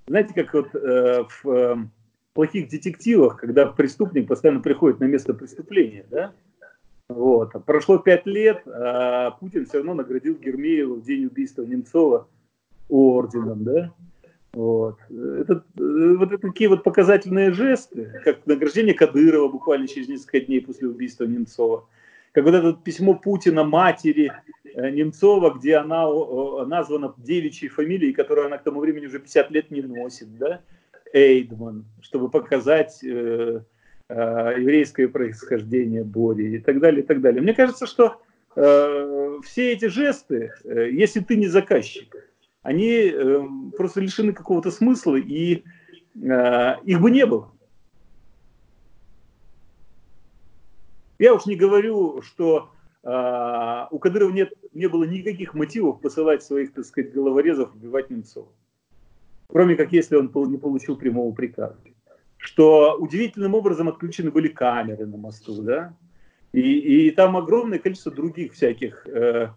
S2: знаете, как вот э, в плохих детективах, когда преступник постоянно приходит на место преступления, да? Вот. Прошло пять лет, а Путин все равно наградил Гермеева в день убийства Немцова орденом, да? Вот. Это, вот это такие вот показательные жесты, как награждение Кадырова буквально через несколько дней после убийства Немцова, как вот это письмо Путина матери э, Немцова, где она названа девичьей фамилией, которую она к тому времени уже 50 лет не носит, да, Эйдман, чтобы показать э, э, еврейское происхождение Бори и так далее, и так далее. Мне кажется, что э, все эти жесты, э, если ты не заказчик, они э, просто лишены какого-то смысла, и э, их бы не было. Я уж не говорю, что э, у Кадырова нет, не было никаких мотивов посылать своих, так сказать, головорезов убивать Немцова. Кроме как если он не получил прямого приказа. Что удивительным образом отключены были камеры на мосту, да? И, и там огромное количество других всяких э,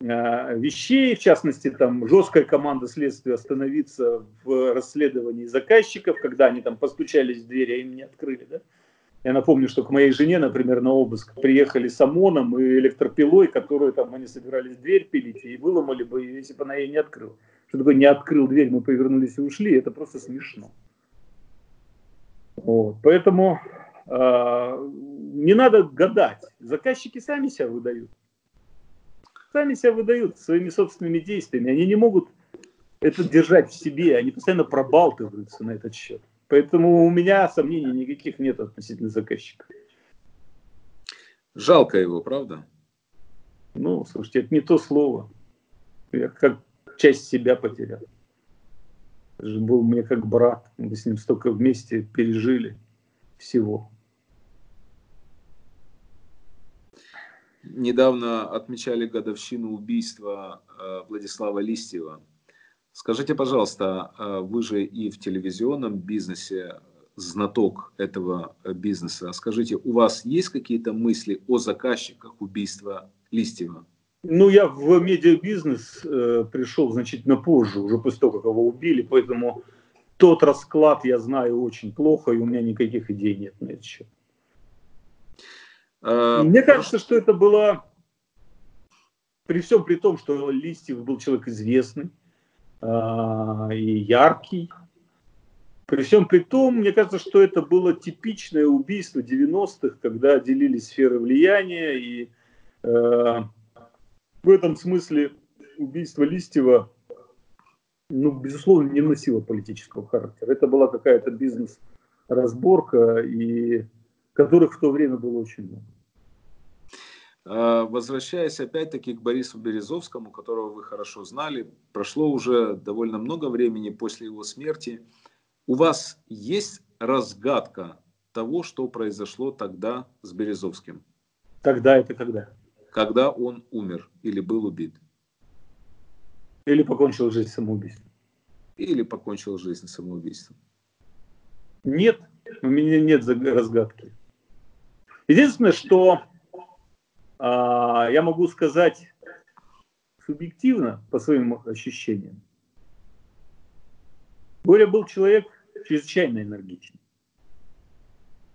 S2: вещей, в частности, там жесткая команда следствия остановиться в расследовании заказчиков, когда они там постучались в дверь, а им не открыли, да? Я напомню, что к моей жене, например, на обыск приехали с ОМОНом и электропилой, которую там они собирались дверь пилить, и выломали бы, если бы она ей не открыла. Что такое не открыл дверь, мы повернулись и ушли, это просто смешно. Вот. Поэтому э, не надо гадать. Заказчики сами себя выдают сами себя выдают своими собственными действиями. Они не могут это держать в себе, они постоянно пробалтываются на этот счет. Поэтому у меня сомнений никаких нет относительно заказчика.
S1: Жалко его, правда?
S2: Ну, слушайте, это не то слово. Я как часть себя потерял. Это же был мне как брат. Мы с ним столько вместе пережили всего.
S1: Недавно отмечали годовщину убийства э, Владислава Листьева. Скажите, пожалуйста, э, вы же и в телевизионном бизнесе знаток этого бизнеса. Скажите, у вас есть какие-то мысли о заказчиках убийства Листьева?
S2: Ну, я в медиабизнес э, пришел значительно позже, уже после того, как его убили, поэтому тот расклад я знаю очень плохо, и у меня никаких идей нет на этот счет. Э, Мне кажется, что это было при всем при том, что Листьев был человек известный э, и яркий, при всем при том, мне кажется, что это было типичное убийство 90-х, когда делились сферы влияния, и э, в этом смысле убийство Листьева, ну, безусловно, не носило политического характера. Это была какая-то бизнес-разборка, и которых в то время было очень много.
S1: А, возвращаясь опять-таки к Борису Березовскому, которого вы хорошо знали, прошло уже довольно много времени после его смерти. У вас есть разгадка того, что произошло тогда с Березовским?
S2: Тогда это когда?
S1: Когда он умер или был убит.
S2: Или покончил жизнь самоубийством.
S1: Или покончил жизнь самоубийством.
S2: Нет, у меня нет разгадки. Единственное, что а, я могу сказать субъективно по своим ощущениям. Боря был человек чрезвычайно энергичный.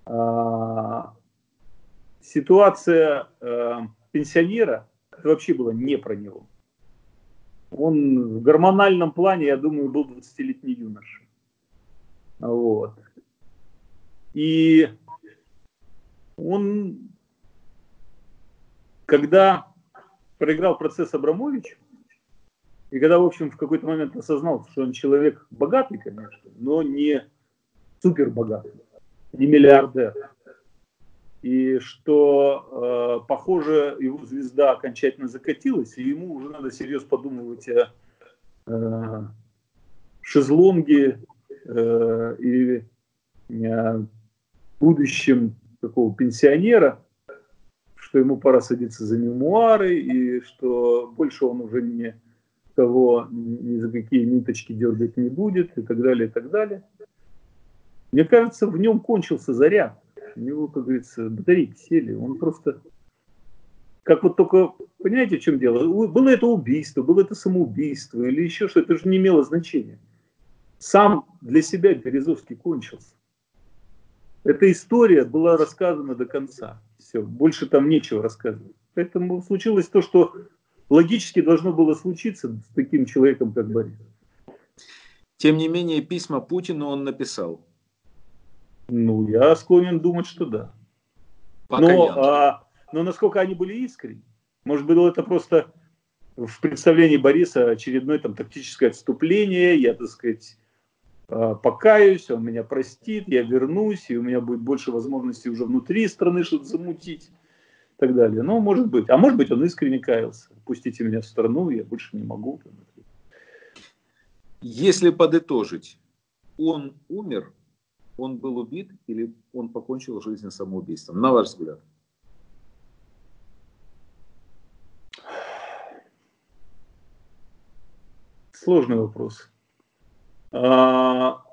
S2: А, ситуация э, пенсионера это вообще была не про него. Он в гормональном плане, я думаю, был 20-летний юноша. Вот. И он когда проиграл процесс Абрамович, и когда, в общем, в какой-то момент осознал, что он человек богатый, конечно, но не супер богатый, не миллиардер. И что, э, похоже, его звезда окончательно закатилась, и ему уже надо серьезно подумывать о э, шезлонге э, и о будущем такого пенсионера, что ему пора садиться за мемуары, и что больше он уже не кого ни за какие ниточки дергать не будет, и так далее, и так далее. Мне кажется, в нем кончился заряд. У него, как говорится, батарейки сели. Он просто... Как вот только... Понимаете, в чем дело? Было это убийство, было это самоубийство или еще что-то. Это же не имело значения. Сам для себя Березовский кончился. Эта история была рассказана до конца. Все, больше там нечего рассказывать. Поэтому случилось то, что логически должно было случиться с таким человеком, как Борис.
S1: Тем не менее, письма Путину он написал.
S2: Ну, я склонен думать, что да. Пока но, а, но насколько они были искренни? Может быть, это просто в представлении Бориса очередное там тактическое отступление, я, так сказать, покаюсь, он меня простит, я вернусь, и у меня будет больше возможностей уже внутри страны что-то замутить и так далее. Ну, может быть. А может быть, он искренне каялся. Пустите меня в страну, я больше не могу.
S1: Если подытожить, он умер он был убит или он покончил жизнь самоубийством, на ваш взгляд?
S2: Сложный вопрос. А,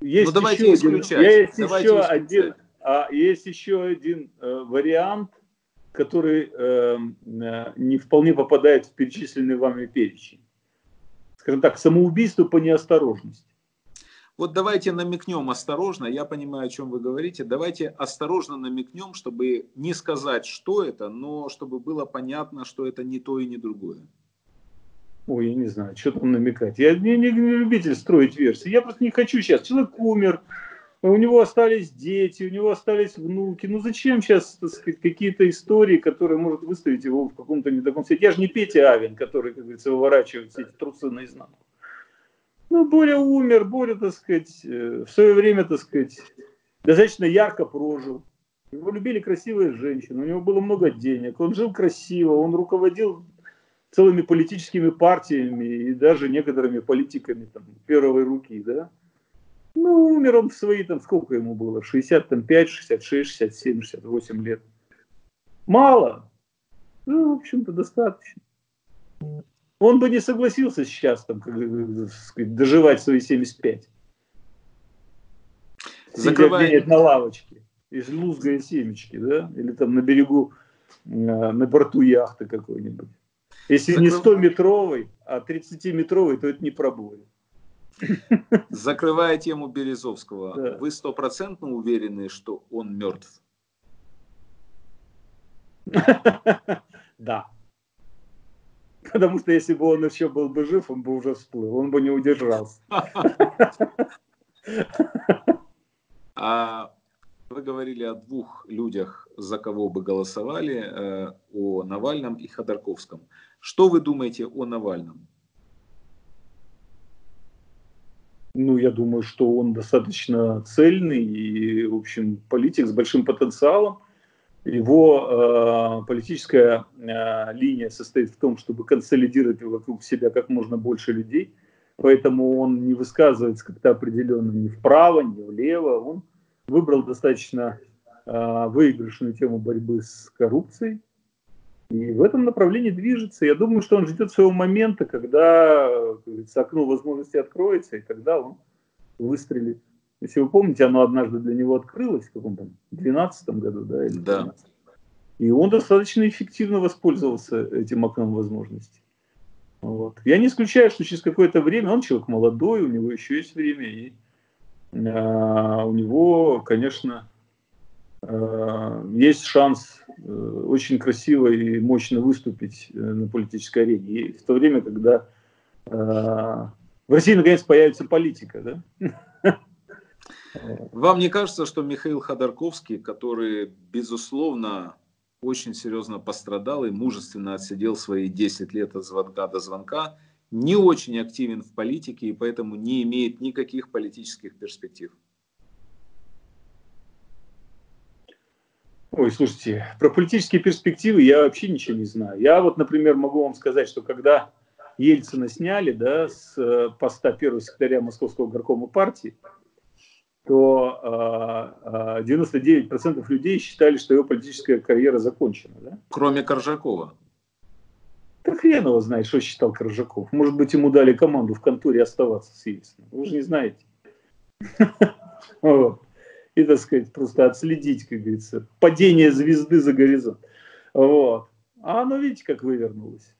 S2: есть
S1: ну, давайте еще исключать. Один,
S2: есть, давайте еще исключать. один, а, есть еще один э, вариант, который э, э, не вполне попадает в перечисленный вами перечень. Скажем так, самоубийство по неосторожности.
S1: Вот давайте намекнем осторожно, я понимаю, о чем вы говорите, давайте осторожно намекнем, чтобы не сказать, что это, но чтобы было понятно, что это не то и не другое.
S2: Ой, я не знаю, что там намекать. Я не, не, не любитель строить версии. Я просто не хочу сейчас. Человек умер, у него остались дети, у него остались внуки. Ну зачем сейчас сказать, какие-то истории, которые может выставить его в каком-то не таком свете? Я же не Петя Авин, который, как говорится, выворачивает все эти трусы наизнанку. Ну, Боря умер, Боря, так сказать, э, в свое время, так сказать, достаточно ярко прожил. Его любили красивые женщины, у него было много денег, он жил красиво, он руководил целыми политическими партиями и даже некоторыми политиками там, первой руки, да. Ну, умер он в свои, там, сколько ему было, 65, 66, 67, 68 лет. Мало. Ну, в общем-то, достаточно. Он бы не согласился сейчас там, как, сказать, доживать свои 75. Закрывая... на лавочке, из лузгая семечки, да? Или там на берегу, э, на борту яхты какой-нибудь. Если Закрыв... не 100-метровый, а 30-метровый, то это не пробой.
S1: Закрывая тему Березовского, да. вы стопроцентно уверены, что он мертв?
S2: Да. Потому что если бы он еще был бы жив, он бы уже всплыл, он бы не удержался.
S1: А вы говорили о двух людях, за кого бы голосовали, э, о Навальном и Ходорковском. Что вы думаете о Навальном?
S2: Ну, я думаю, что он достаточно цельный и, в общем, политик с большим потенциалом. Его э, политическая э, линия состоит в том, чтобы консолидировать вокруг себя как можно больше людей, поэтому он не высказывается как-то определенно ни вправо, ни влево. Он выбрал достаточно э, выигрышную тему борьбы с коррупцией, и в этом направлении движется. Я думаю, что он ждет своего момента, когда окно возможности откроется, и тогда он выстрелит. Если вы помните, оно однажды для него открылось в каком-то 12 году, да, или
S1: да.
S2: И он достаточно эффективно воспользовался этим окном возможностей. Вот. Я не исключаю, что через какое-то время, он человек молодой, у него еще есть время, и у него, конечно, а, есть шанс а, очень красиво и мощно выступить э, на политической арене. И в то время, когда а, в России наконец появится политика, да?
S1: Вам не кажется, что Михаил Ходорковский, который, безусловно, очень серьезно пострадал и мужественно отсидел свои 10 лет от звонка до звонка, не очень активен в политике и поэтому не имеет никаких политических перспектив?
S2: Ой, слушайте, про политические перспективы я вообще ничего не знаю. Я вот, например, могу вам сказать, что когда Ельцина сняли да, с э, поста первого секретаря Московского горкома партии, то э, 99% людей считали, что его политическая карьера закончена. Да?
S1: Кроме Коржакова.
S2: Да хрен его знает, что считал Коржаков. Может быть, ему дали команду в конторе оставаться с Ельциным. Вы же не знаете. И, так сказать, просто отследить, как говорится, падение звезды за горизонт. Вот. А оно, видите, как вывернулось.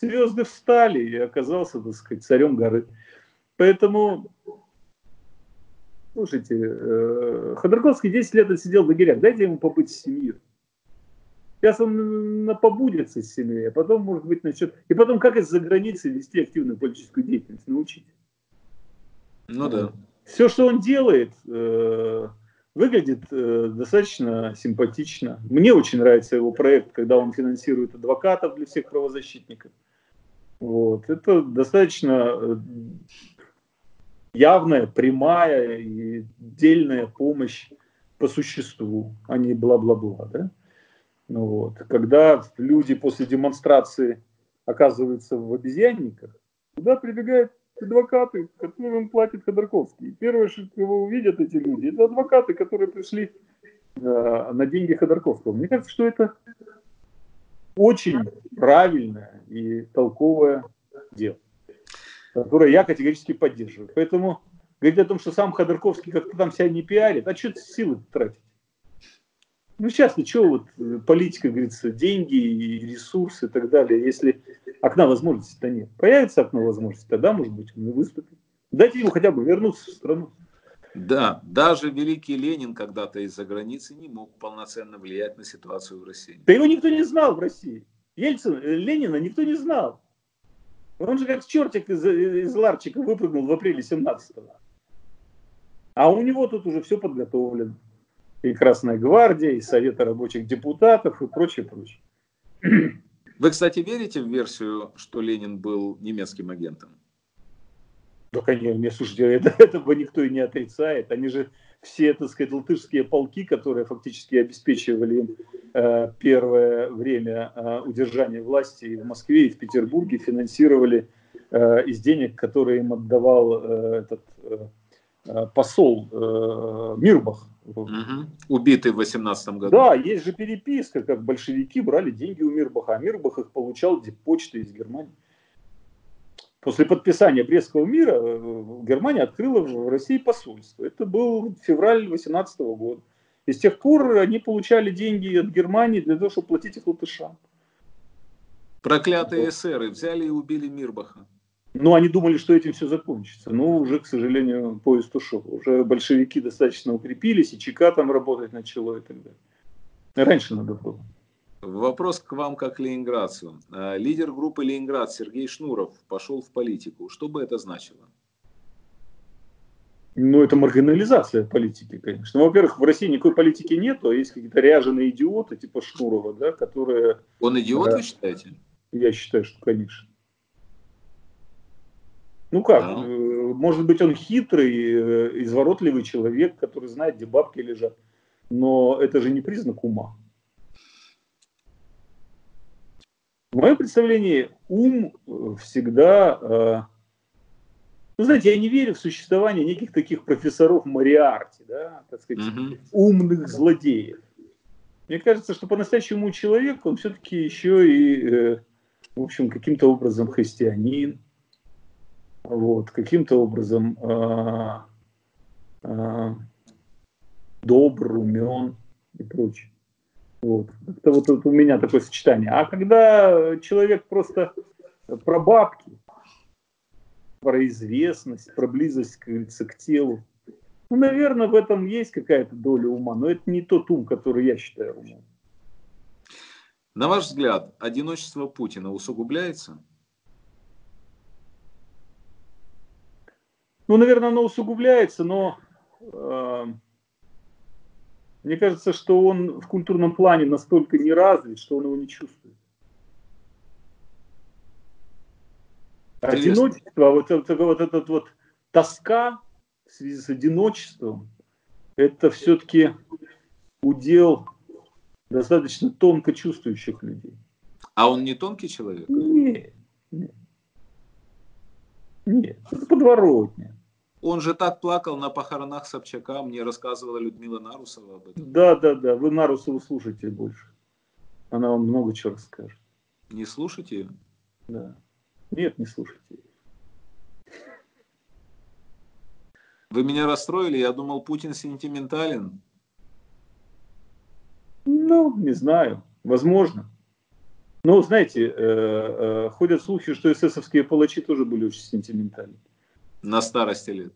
S2: Звезды встали и оказался, так сказать, царем горы. Поэтому, слушайте, э, Ходорковский 10 лет отсидел в лагерях. Дайте ему побыть с семьей. Сейчас он побудется с семьей, а потом, может быть, начнет... И потом, как из-за границы вести активную политическую деятельность, научить.
S1: Ну да.
S2: Все, что он делает, э, выглядит э, достаточно симпатично. Мне очень нравится его проект, когда он финансирует адвокатов для всех правозащитников. Вот. Это достаточно э, явная, прямая и дельная помощь по существу, а не бла-бла-бла. Да? Ну вот. Когда люди после демонстрации оказываются в обезьянниках, туда прибегают адвокаты, которым платит Ходорковский. первое, что его увидят эти люди, это адвокаты, которые пришли э, на деньги Ходорковского. Мне кажется, что это очень правильное и толковое дело, которое я категорически поддерживаю. Поэтому говорить о том, что сам Ходорковский как-то там себя не пиарит, а что силы тратить? Ну, сейчас, что, вот э, политика, говорится, деньги и ресурсы и так далее, если окна возможностей-то нет. Появится окно возможностей, тогда, может быть, он и выступит. Дайте ему хотя бы вернуться в страну.
S1: Да, даже великий Ленин когда-то из-за границы не мог полноценно влиять на ситуацию в России.
S2: Да его никто не знал в России. Ельцин, э, Ленина никто не знал. Он же как чертик из, из ларчика выпрыгнул в апреле 17-го. А у него тут уже все подготовлено и Красная Гвардия, и Совета рабочих депутатов, и прочее, прочее.
S1: Вы, кстати, верите в версию, что Ленин был немецким агентом?
S2: Да, конечно, слушайте, это, этого никто и не отрицает. Они же все, так сказать, латышские полки, которые фактически обеспечивали им э, первое время э, удержания власти и в Москве, и в Петербурге, финансировали э, из денег, которые им отдавал э, этот э, посол э, Мирбах
S1: Угу. Убитый в 18 году.
S2: Да, есть же переписка, как большевики брали деньги у Мирбаха, а Мирбах их получал почтой из Германии. После подписания Брестского мира э, Германия открыла в России посольство. Это был февраль 18 года. И с тех пор они получали деньги от Германии для того, чтобы платить их латышам.
S1: Проклятые эсеры взяли и убили Мирбаха.
S2: Ну, они думали, что этим все закончится. Но уже, к сожалению, поезд ушел. Уже большевики достаточно укрепились, и ЧК там работать начало и так далее. Раньше надо было.
S1: Вопрос к вам как ленинградцу. А, лидер группы «Ленинград» Сергей Шнуров пошел в политику. Что бы это значило?
S2: Ну, это маргинализация политики, конечно. Ну, во-первых, в России никакой политики нет, а есть какие-то ряженые идиоты, типа Шнурова, да, которые...
S1: Он идиот, да, вы считаете?
S2: Я считаю, что, конечно. Ну как, да. Э, может быть, он хитрый, э, изворотливый человек, который знает, где бабки лежат. Но это же не признак ума. В моем представлении ум э, всегда... Ну, знаете, я не верю в существование неких таких профессоров Мариарти, да, так сказать, угу. умных злодеев. Мне кажется, что по-настоящему человек, он все-таки еще и, в общем, каким-то образом христианин, вот, каким-то образом э, э, добр, умен и прочее. Вот. Это вот, вот у меня такое сочетание. А когда человек просто про бабки, про известность, про близость, как говорится, к телу, ну, наверное, в этом есть какая-то доля ума, но это не тот ум, который я считаю умом.
S1: На ваш взгляд, одиночество Путина усугубляется?
S2: Ну, наверное, оно усугубляется, но э, мне кажется, что он в культурном плане настолько не развит, что он его не чувствует. Одиночество, вот, вот, вот этот вот тоска в связи с одиночеством, это все-таки удел достаточно тонко чувствующих людей.
S1: А он не тонкий человек?
S2: Нет, нет. Нет, это подворотня.
S1: Он же так плакал на похоронах Собчака, мне рассказывала Людмила Нарусова об этом.
S2: Да, да, да, вы Нарусову слушайте больше. Она вам много чего расскажет.
S1: Не слушайте ее?
S2: Да. Нет, не слушайте ее.
S1: Вы меня расстроили, я думал, Путин сентиментален.
S2: Ну, не знаю, возможно. Но, знаете, э, э, ходят слухи, что эсэсовские палачи тоже были очень сентиментальны.
S1: На старости лет?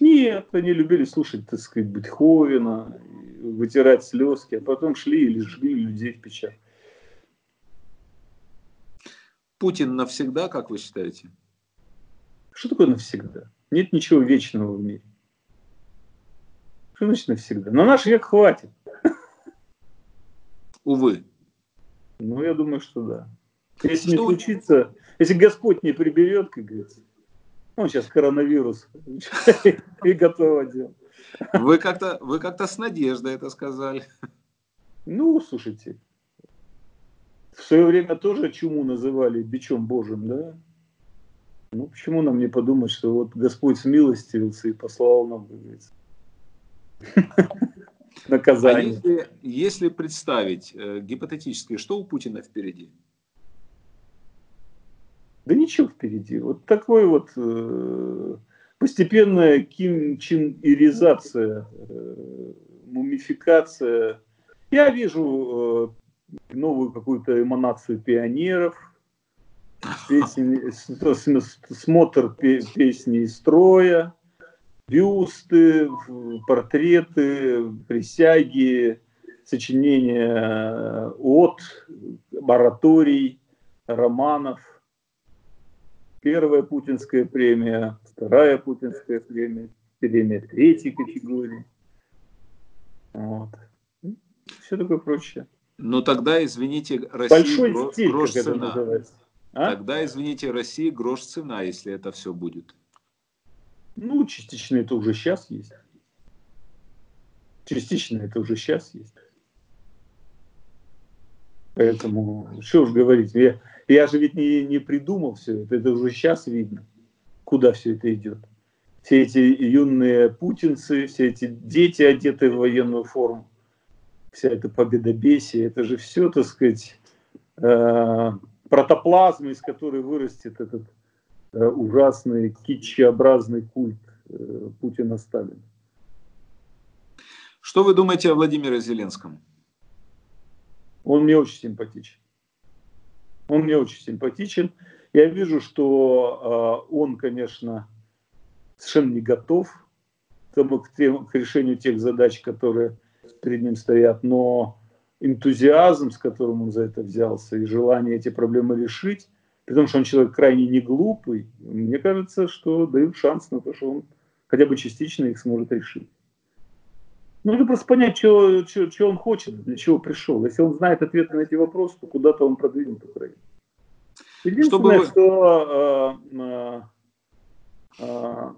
S2: Нет, они любили слушать, так сказать, Бетховена, вытирать слезки, а потом шли или жгли людей в печах.
S1: Путин навсегда, как вы считаете?
S2: Что такое навсегда? Нет ничего вечного в мире. Что значит навсегда? На наш век хватит.
S1: Увы.
S2: Ну, я думаю, что да. Если что... не случится, если Господь не приберет, как говорится, ну, сейчас коронавирус, и готово дело.
S1: Вы как-то вы как-то с надеждой это сказали.
S2: Ну, слушайте, в свое время тоже чуму называли бичом Божьим, да? Ну, почему нам не подумать, что вот Господь смилостивился и послал нам, как говорится, наказание. А
S1: если, если представить э, гипотетически, что у Путина впереди?
S2: Да ничего впереди. Вот такой вот э, постепенная кимчиниризация, э, мумификация. Я вижу э, новую какую-то эманацию пионеров, песни, смотр песни из строя, бюсты, портреты, присяги, сочинения от, ораторий, романов. Первая путинская премия, вторая путинская премия, премия третьей категории. Вот. Все такое прочее.
S1: Но тогда, извините,
S2: Россия Большой грош, стиль, грош цена.
S1: А? Тогда, извините, Россия грош цена, если это все будет.
S2: Ну, частично это уже сейчас есть. Частично это уже сейчас есть. Поэтому, что уж говорить, я, я же ведь не, не придумал все это, это уже сейчас видно, куда все это идет. Все эти юные путинцы, все эти дети, одетые в военную форму, вся эта победобесие, это же все, так сказать, э, протоплазма, из которой вырастет этот ужасный китчеобразный культ э, Путина-Сталина.
S1: Что вы думаете о Владимире Зеленском?
S2: Он мне очень симпатичен. Он мне очень симпатичен. Я вижу, что э, он, конечно, совершенно не готов к, тем, к решению тех задач, которые перед ним стоят, но энтузиазм, с которым он за это взялся, и желание эти проблемы решить, потому что он человек крайне не глупый, мне кажется, что дают шанс на то, что он хотя бы частично их сможет решить. Нужно просто понять, что, что, что он хочет, для чего пришел. Если он знает ответы на эти вопросы, то куда-то он продвинет Украину. Единственное, Чтобы... что э, э, э,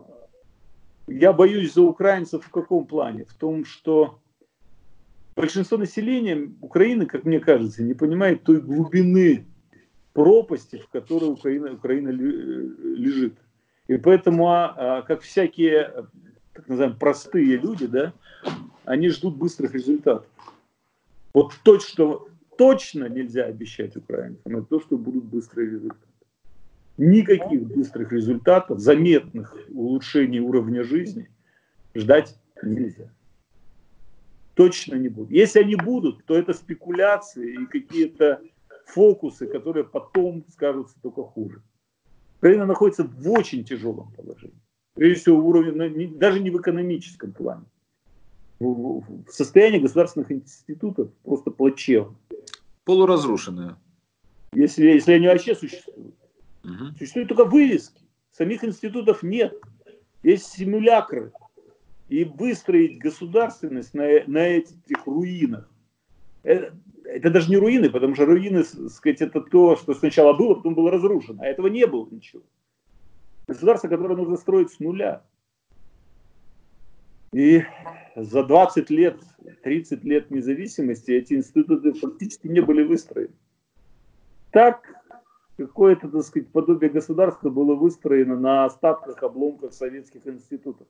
S2: я боюсь за украинцев в каком плане? В том, что большинство населения Украины, как мне кажется, не понимает той глубины пропасти, в которой Украина, Украина лежит. И поэтому, а, а, как всякие, так называемые, простые люди, да, они ждут быстрых результатов. Вот то, что точно нельзя обещать украинцам, это то, что будут быстрые результаты. Никаких быстрых результатов, заметных улучшений уровня жизни ждать нельзя. Точно не будут. Если они будут, то это спекуляции и какие-то фокусы, которые потом скажутся только хуже. Украина находится в очень тяжелом положении. Прежде всего, уровень, даже не в экономическом плане состояние государственных институтов просто плачевно.
S1: Полуразрушенное.
S2: Если, если они вообще существуют. Угу. Существуют только вывески. Самих институтов нет. Есть симулякры. И выстроить государственность на, на этих руинах. Это, это даже не руины, потому что руины, сказать, это то, что сначала было, потом было разрушено. А этого не было ничего. Государство, которое нужно строить с нуля. И за 20 лет, 30 лет независимости эти институты фактически не были выстроены. Так какое-то, так сказать, подобие государства было выстроено на остатках, обломках советских институтов.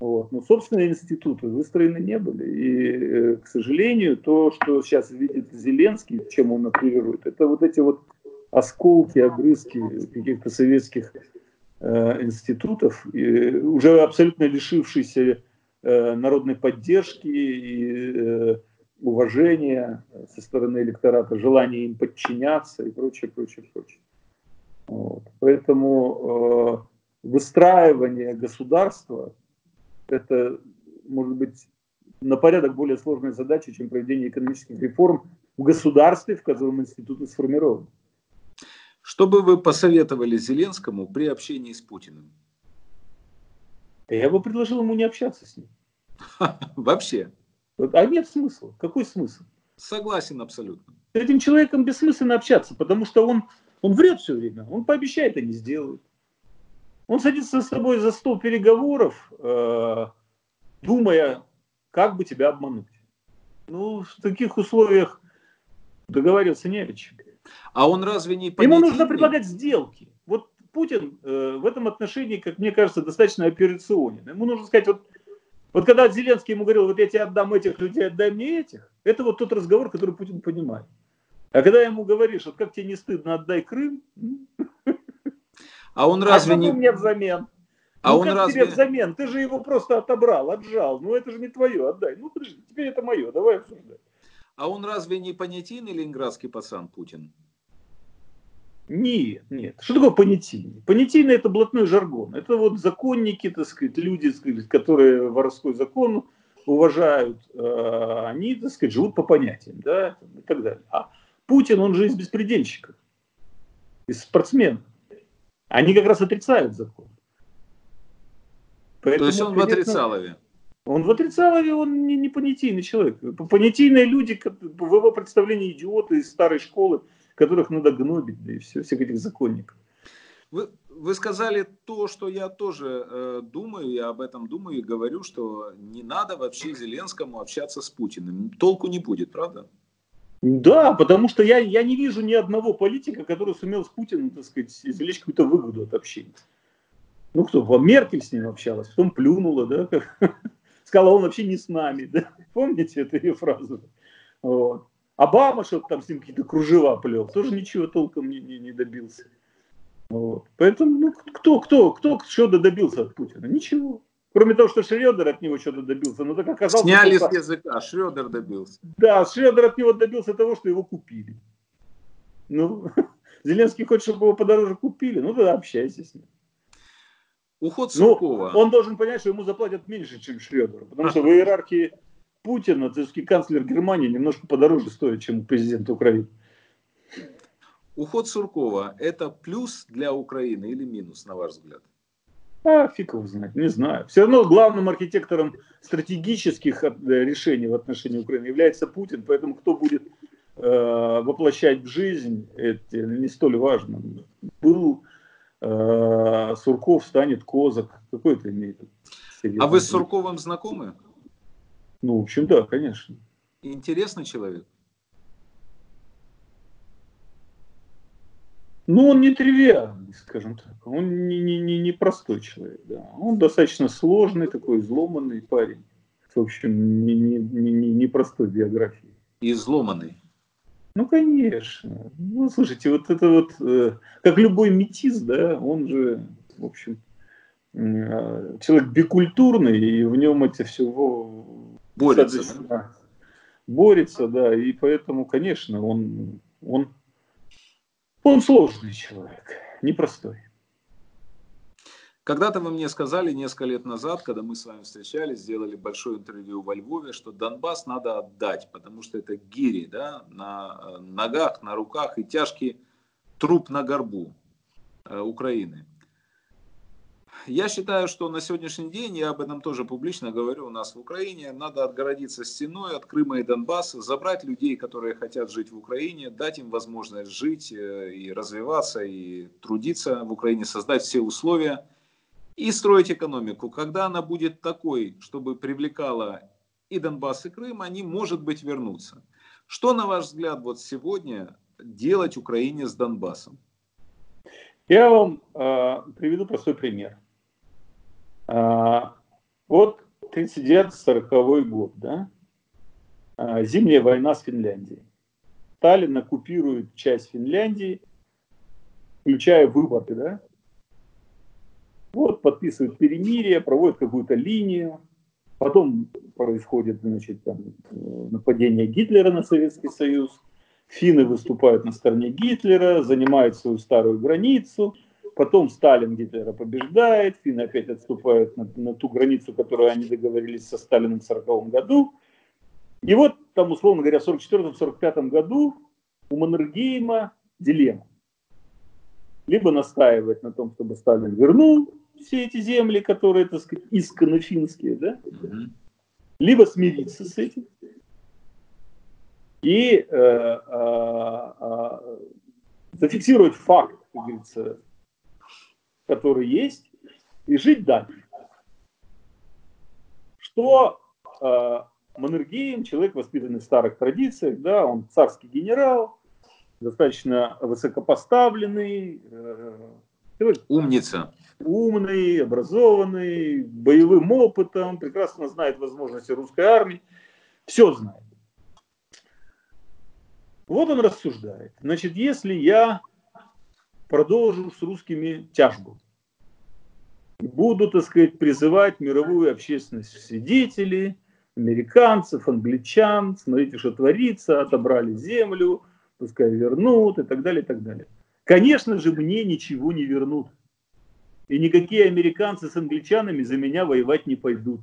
S2: Вот. Но собственные институты выстроены не были. И, э, к сожалению, то, что сейчас видит Зеленский, чем он оперирует, это вот эти вот осколки, огрызки каких-то советских э, институтов, и уже абсолютно лишившиеся э, народной поддержки и э, уважения со стороны электората, желания им подчиняться и прочее, прочее, прочее. Вот. Поэтому э, выстраивание государства это может быть на порядок более сложная задача, чем проведение экономических реформ в государстве, в котором институты сформированы.
S1: Что бы вы посоветовали Зеленскому при общении с Путиным?
S2: Я бы предложил ему не общаться с ним.
S1: Вообще?
S2: А нет смысла. Какой смысл?
S1: Согласен абсолютно.
S2: С этим человеком бессмысленно общаться, потому что он, он врет все время. Он пообещает, а не сделает. Он садится с тобой за стол переговоров, э, думая, как бы тебя обмануть. Ну, в таких условиях договариваться не о чем.
S1: А он разве не
S2: понятийный? Ему нужно предлагать сделки. Вот Путин э, в этом отношении, как мне кажется, достаточно операционен. Ему нужно сказать, вот, вот когда Зеленский ему говорил, вот я тебе отдам этих людей, отдай мне этих, это вот тот разговор, который Путин понимает. А когда ему говоришь, вот как тебе не стыдно, отдай Крым,
S1: а он разве а не...
S2: мне взамен? А ну, он как разве... тебе взамен? Ты же его просто отобрал, отжал. Ну, это же не твое, отдай. Ну, подожди, теперь это мое, давай обсуждать.
S1: А он разве не понятийный ленинградский пацан Путин?
S2: Нет, нет. Что такое понятийный? Понятийный это блатной жаргон. Это вот законники, так сказать, люди, так сказать, которые воровской закон уважают, э, они, так сказать, живут по понятиям, да, и так далее. А Путин, он же из беспредельщиков, из спортсменов. Они как раз отрицают закон.
S1: Поэтому, То есть он конечно, в отрицалове?
S2: Он в отрицалове, он не, не понятийный человек. Понятийные люди, в его представлении идиоты из старой школы, которых надо гнобить, да и все, всех этих законников.
S1: Вы, вы сказали то, что я тоже э, думаю, я об этом думаю и говорю, что не надо вообще Зеленскому общаться с Путиным. Толку не будет, правда?
S2: Да, потому что я, я не вижу ни одного политика, который сумел с Путиным, так сказать, извлечь какую-то выгоду от общения. Ну кто, Меркель с ним общалась, потом плюнула, да, как, сказала, он вообще не с нами, да, помните эту ее фразу? Вот. Обама что-то там с ним какие-то кружева плел, тоже ничего толком не, не, не добился. Вот. Поэтому, ну, кто, кто, кто, что добился от Путина? Ничего. Кроме того, что Шредер от него что-то добился. Но так оказалось,
S1: Сняли с языка, Шредер добился.
S2: Да, Шредер от него добился того, что его купили. Ну, Зеленский хочет, чтобы его подороже купили, ну тогда общайся с ним.
S1: Уход ну, Суркова.
S2: Ну, он должен понять, что ему заплатят меньше, чем Шредеру. Потому что в иерархии Путина, сказать, канцлер Германии немножко подороже стоит, чем президент Украины.
S1: Уход Суркова – это плюс для Украины или минус, на ваш взгляд?
S2: А, фиг его знает, не знаю. Все равно главным архитектором стратегических э, решений в отношении Украины является Путин, поэтому кто будет э, воплощать в жизнь, это не столь важно. Был э, Сурков, станет Козак. Какой это имеет?
S1: А вы с Сурковым знакомы?
S2: Ну, в общем, да, конечно.
S1: Интересный человек.
S2: Ну, он не тривиальный, скажем так. Он не, не, не, не простой человек. Да. Он достаточно сложный, такой изломанный парень. В общем, не, не, не, не простой биографии.
S1: Изломанный.
S2: Ну, конечно. Ну, слушайте, вот это вот, э, как любой метис, да, он же, в общем, э, человек бикультурный, и в нем это все
S1: борется. Да?
S2: Борется, да, и поэтому, конечно, он, он он сложный человек, непростой.
S1: Когда-то вы мне сказали несколько лет назад, когда мы с вами встречались, сделали большое интервью во Львове, что Донбасс надо отдать, потому что это гири да, на э, ногах, на руках и тяжкий труп на горбу э, Украины. Я считаю, что на сегодняшний день, я об этом тоже публично говорю, у нас в Украине надо отгородиться стеной от Крыма и Донбасса, забрать людей, которые хотят жить в Украине, дать им возможность жить э, и развиваться, и трудиться в Украине, создать все условия. и строить экономику. Когда она будет такой, чтобы привлекала и Донбасс, и Крым, они, может быть, вернутся. Что, на ваш взгляд, вот сегодня делать Украине с Донбассом?
S2: Я вам э, приведу простой пример. Э, вот 39-40 год, да? Э, зимняя война с Финляндией. Сталин оккупирует часть Финляндии, включая выборы, да? Вот, подписывают перемирие, проводят какую-то линию, потом происходит, значит, там, нападение Гитлера на Советский Союз, финны выступают на стороне Гитлера, занимают свою старую границу, потом Сталин Гитлера побеждает, финны опять отступают на, на ту границу, которую они договорились со Сталином в 1940 году. И вот там, условно говоря, в 1944-1945 году у Маннергейма дилемма. Либо настаивать на том, чтобы Сталин вернул все эти земли, которые, так сказать, исконно финские, да? либо смириться с этим и э, э, э, зафиксировать факт, как говорится, который есть, и жить дальше. Что э, Маннергейм, человек, воспитанный в старых традициях, да, он царский генерал, достаточно высокопоставленный, э,
S1: умница,
S2: умный, образованный, боевым опытом, прекрасно знает возможности русской армии, все знает. Вот он рассуждает. Значит, если я продолжу с русскими тяжбу, буду, так сказать, призывать мировую общественность в свидетели, американцев, англичан, смотрите, что творится, отобрали землю, пускай вернут и так далее, и так далее. Конечно же, мне ничего не вернут. И никакие американцы с англичанами за меня воевать не пойдут.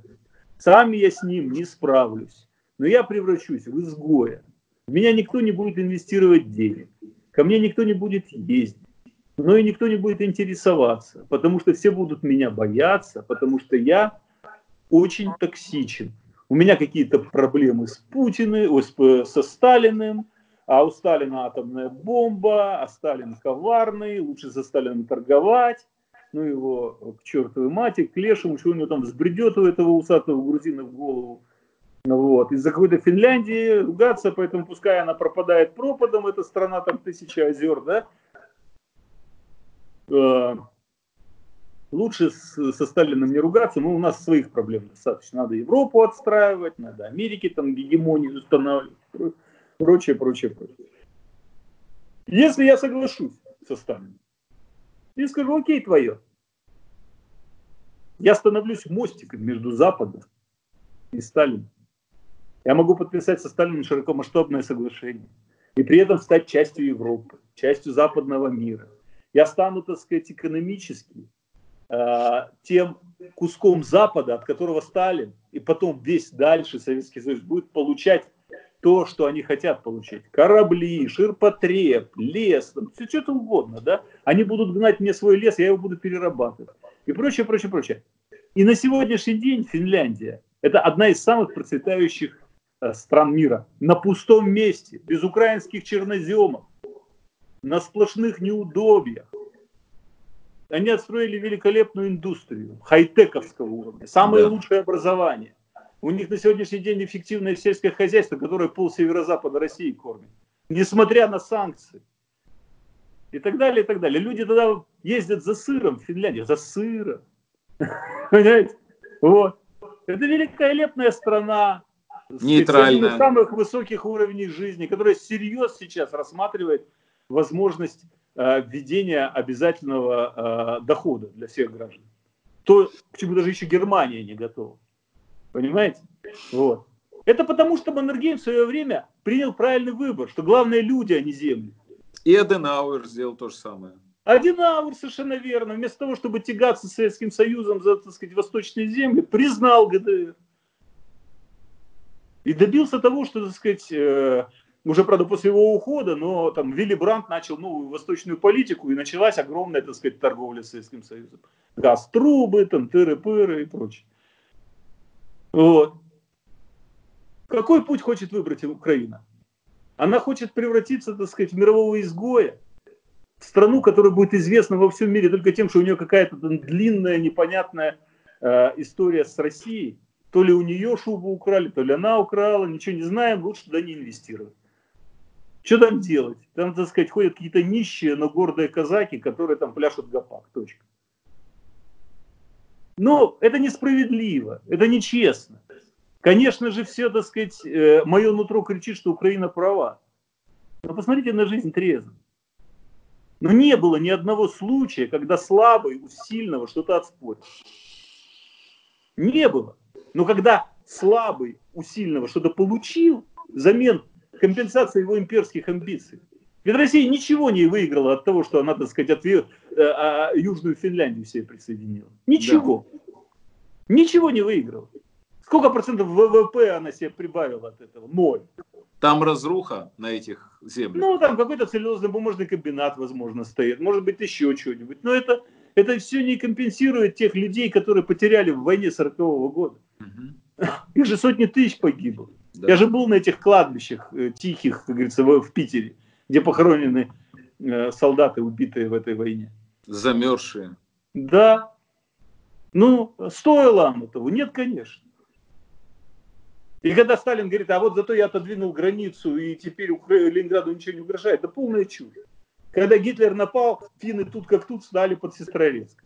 S2: Сам я с ним не справлюсь. Но я превращусь в изгоя. В меня никто не будет инвестировать денег. Ко мне никто не будет ездить. Но и никто не будет интересоваться. Потому что все будут меня бояться. Потому что я очень токсичен. У меня какие-то проблемы с Путиным, со Сталиным, а у Сталина атомная бомба, а Сталин коварный, лучше за Сталином торговать ну его к чертовой мате, к лешему, что у него там взбредет у этого усатого грузина в голову. Ну вот. Из-за какой-то Финляндии ругаться, поэтому пускай она пропадает пропадом, эта страна там тысяча озер, да. А, лучше с, со Сталиным не ругаться, но у нас своих проблем достаточно. Надо Европу отстраивать, надо Америке там гегемонию устанавливать, прочее, прочее, прочее. Если я соглашусь со Сталиным, и скажу, окей, твое. Я становлюсь мостиком между Западом и Сталином. Я могу подписать со Сталином широкомасштабное соглашение и при этом стать частью Европы, частью западного мира. Я стану, так сказать, экономически э, тем куском Запада, от которого Сталин и потом весь дальше Советский Союз будет получать то, что они хотят получить. Корабли, ширпотреб, лес, все что-то угодно, да? Они будут гнать мне свой лес, я его буду перерабатывать. И прочее, прочее, прочее. И на сегодняшний день Финляндия – это одна из самых процветающих э, стран мира. На пустом месте, без украинских черноземов, на сплошных неудобьях. Они отстроили великолепную индустрию, хай-тековского уровня, самое да. лучшее образование. У них на сегодняшний день эффективное сельское хозяйство, которое пол северо-запада России кормит. Несмотря на санкции. И так далее, и так далее. Люди тогда ездят за сыром в Финляндию. За сыром. Понимаете? Вот. Это великолепная страна.
S1: Нейтральная.
S2: С самых высоких уровней жизни, которая серьезно сейчас рассматривает возможность э, введения обязательного э, дохода для всех граждан. То, к чему даже еще Германия не готова. Понимаете? Вот. Это потому, что Маннергейм в свое время принял правильный выбор, что главное люди, а не земли.
S1: И Аденауэр сделал то же самое.
S2: Аденауэр совершенно верно. Вместо того, чтобы тягаться с Советским Союзом за, так сказать, восточные земли, признал ГДР. И добился того, что, так сказать, э, уже, правда, после его ухода, но там Вилли Брандт начал новую восточную политику, и началась огромная, так сказать, торговля с Советским Союзом. Газ-трубы, там, тыры-пыры и прочее. Вот. Какой путь хочет выбрать Украина? Она хочет превратиться, так сказать, в мирового изгоя. страну, которая будет известна во всем мире только тем, что у нее какая-то длинная, непонятная э, история с Россией. То ли у нее шубу украли, то ли она украла, ничего не знаем, лучше туда не инвестировать. Что там делать? Там, так сказать, ходят какие-то нищие, но гордые казаки, которые там пляшут гопак. Точка. Но это несправедливо, это нечестно. Конечно же, все, так сказать, э, мое нутро кричит, что Украина права. Но посмотрите на жизнь трезво. Но не было ни одного случая, когда слабый у сильного что-то отспорил. Не было. Но когда слабый у сильного что-то получил, взамен компенсации его имперских амбиций. Ведь Россия ничего не выиграла от того, что она, так сказать, ответ, э, а, Южную Финляндию себе присоединила. Ничего. Да. Ничего не выиграла. Сколько процентов ВВП она себе прибавила от этого? Ноль.
S1: Там разруха на этих землях.
S2: Ну, там какой-то целлюлозно-бумажный комбинат, возможно, стоит. Может быть, еще что-нибудь. Но это, это все не компенсирует тех людей, которые потеряли в войне 40-го года. Угу. Их же сотни тысяч погибло. Да. Я же был на этих кладбищах э, тихих, как говорится, в, в Питере, где похоронены э, солдаты, убитые в этой войне.
S1: Замерзшие.
S2: Да. Ну, стоило оно того? Нет, конечно. И когда Сталин говорит, а вот зато я отодвинул границу, и теперь Ленинграду ничего не угрожает, это полная чушь. Когда Гитлер напал, финны тут как тут стали под Сестрорецк.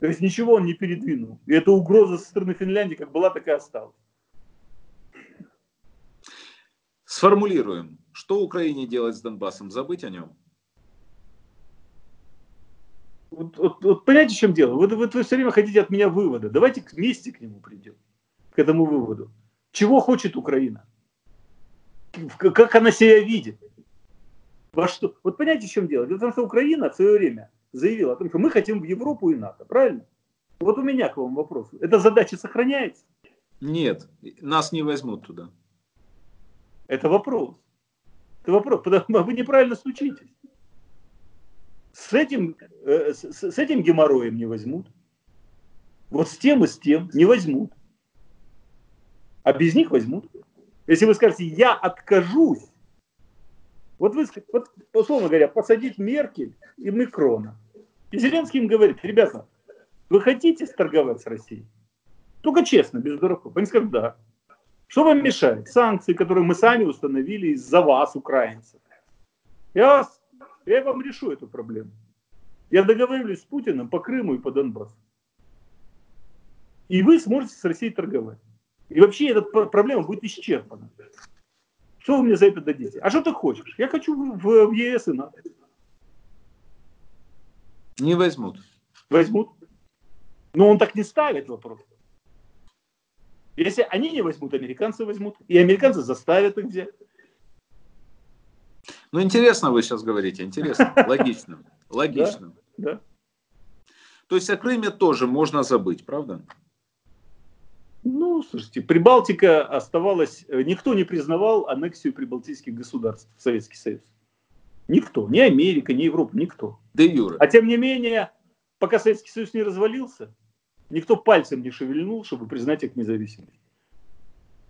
S2: То есть ничего он не передвинул. И эта угроза со стороны Финляндии как была, так и осталась.
S1: Сформулируем, что Украине делать с Донбассом? Забыть о нем?
S2: Вот, вот, вот понимаете, в чем дело? Вот, вот вы все время хотите от меня вывода. Давайте вместе к нему придем, к этому выводу. Чего хочет Украина? Как она себя видит? Во что? Вот понимаете, в чем дело? Дело в том, что Украина в свое время заявила о том, что мы хотим в Европу и НАТО, правильно? Вот у меня к вам вопрос. Эта задача сохраняется?
S1: Нет, нас не возьмут туда.
S2: Это вопрос. Это вопрос, вы неправильно стучитесь. С этим, э, с, с этим геморроем не возьмут. Вот с тем и с тем не возьмут а без них возьмут. Если вы скажете, я откажусь, вот вы, вот, условно говоря, посадить Меркель и Макрона. И Зеленский им говорит, ребята, вы хотите торговать с Россией? Только честно, без дураков. Они скажут, да. Что вам мешает? Санкции, которые мы сами установили из-за вас, украинцев. Я, вас, я вам решу эту проблему. Я договорюсь с Путиным по Крыму и по Донбассу. И вы сможете с Россией торговать. И вообще эта проблема будет исчерпана. Что вы мне за это дадите? А что ты хочешь? Я хочу в, в ЕС и НАТО.
S1: Не возьмут.
S2: Возьмут. Но он так не ставит вопрос. Если они не возьмут, американцы возьмут. И американцы заставят их взять.
S1: Ну, интересно вы сейчас говорите, интересно, логично. Логично.
S2: Да, да.
S1: То есть о Крыме тоже можно забыть, правда?
S2: Ну, слушайте, Прибалтика оставалась... Никто не признавал аннексию прибалтийских государств в Советский Союз. Никто. Ни Америка, ни Европа, никто.
S1: Да Юра.
S2: А тем не менее, пока Советский Союз не развалился, никто пальцем не шевельнул, чтобы признать их независимость.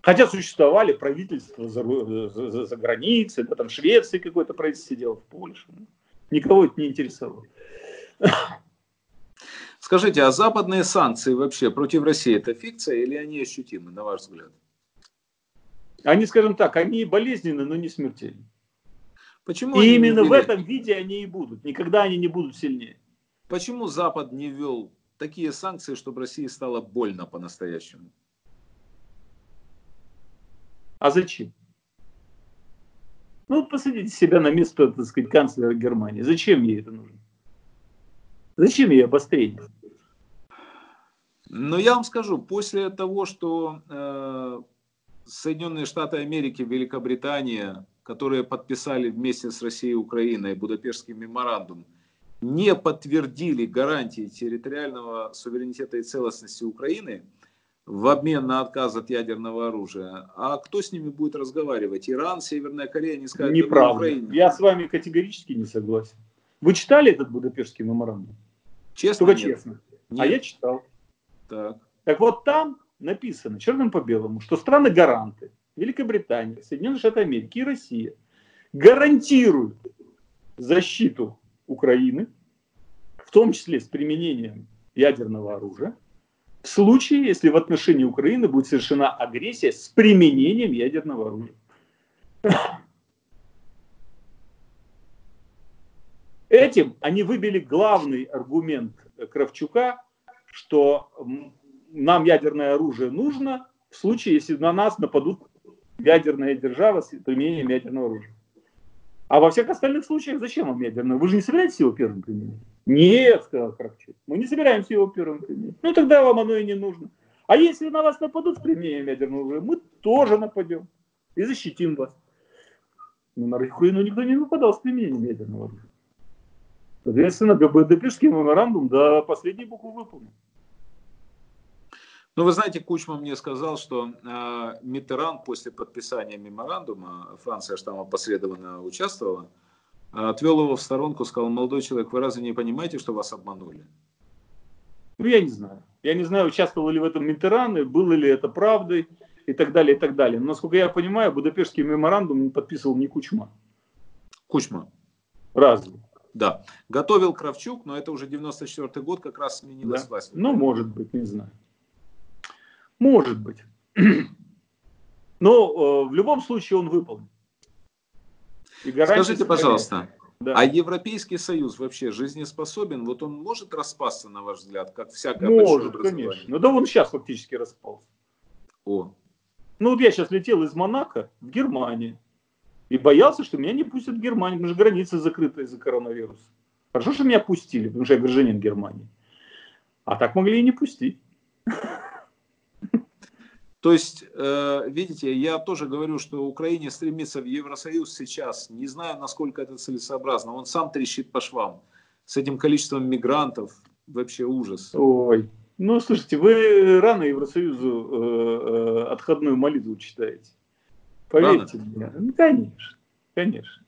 S2: Хотя существовали правительства за, за, за, за границей, да, там Швеции какое-то правительство сидело в Польше. Никого это не интересовало.
S1: Скажите, а западные санкции вообще против России это фикция или они ощутимы, на ваш взгляд?
S2: Они, скажем так, они болезненны, но не смертельны.
S1: Почему
S2: и именно в этом виде они и будут. Никогда они не будут сильнее.
S1: Почему Запад не ввел такие санкции, чтобы России стало больно по-настоящему?
S2: А зачем? Ну, посадите себя на место, так сказать, канцлера Германии. Зачем ей это нужно? Зачем ей обострение?
S1: Но я вам скажу, после того, что э, Соединенные Штаты Америки, Великобритания, которые подписали вместе с Россией и Украиной Будапештский меморандум, не подтвердили гарантии территориального суверенитета и целостности Украины в обмен на отказ от ядерного оружия, а кто с ними будет разговаривать? Иран, Северная Корея, не скажут,
S2: Неправда. Я с вами категорически не согласен. Вы читали этот Будапештский меморандум?
S1: Честно?
S2: Только нет. честно. А нет. А я читал.
S1: Так.
S2: так вот там написано черным по белому, что страны-гаранты, Великобритания, Соединенные Штаты Америки и Россия гарантируют защиту Украины, в том числе с применением ядерного оружия, в случае, если в отношении Украины будет совершена агрессия с применением ядерного оружия. Этим они выбили главный аргумент Кравчука, что нам ядерное оружие нужно в случае, если на нас нападут ядерная держава с применением ядерного оружия. А во всех остальных случаях зачем вам ядерное? Вы же не собираетесь его первым применить? Нет, сказал Кравчук, мы не собираемся его первым применить. Ну тогда вам оно и не нужно. А если на вас нападут с применением ядерного оружия, мы тоже нападем и защитим вас. Но на Украину никто не нападал с применением ядерного оружия. Соответственно, Будапештский меморандум до последней буквы выполнен.
S1: Ну, вы знаете, Кучма мне сказал, что э, Миттеран после подписания меморандума, Франция же там опосредованно участвовала, э, отвел его в сторонку, сказал, молодой человек, вы разве не понимаете, что вас обманули?
S2: Ну, я не знаю. Я не знаю, участвовал ли в этом Миттеран, и было ли это правдой, и так далее, и так далее. Но, насколько я понимаю, Будапештский меморандум подписывал не Кучма.
S1: Кучма.
S2: Разве?
S1: Да. Готовил Кравчук, но это уже 94 год, как раз сменилась да. власть.
S2: Ну, может быть, не знаю. Может быть. Но э, в любом случае он выполнен.
S1: Скажите, пожалуйста, да. а Европейский Союз вообще жизнеспособен? Вот он может распасться, на ваш взгляд, как всякое
S2: Может, конечно. Ну да он сейчас фактически распался.
S1: О.
S2: Ну вот я сейчас летел из Монако в Германию. И боялся, что меня не пустят в Германию, потому что границы закрыты из-за коронавируса. Хорошо, что меня пустили, потому что я гражданин Германии. А так могли и не пустить.
S1: То есть, э, видите, я тоже говорю, что Украине стремится в Евросоюз сейчас. Не знаю, насколько это целесообразно. Он сам трещит по швам. С этим количеством мигрантов вообще ужас.
S2: Ой, ну слушайте, вы рано Евросоюзу э, э, отходную молитву читаете. Поверьте рано? мне. Ну, конечно, конечно.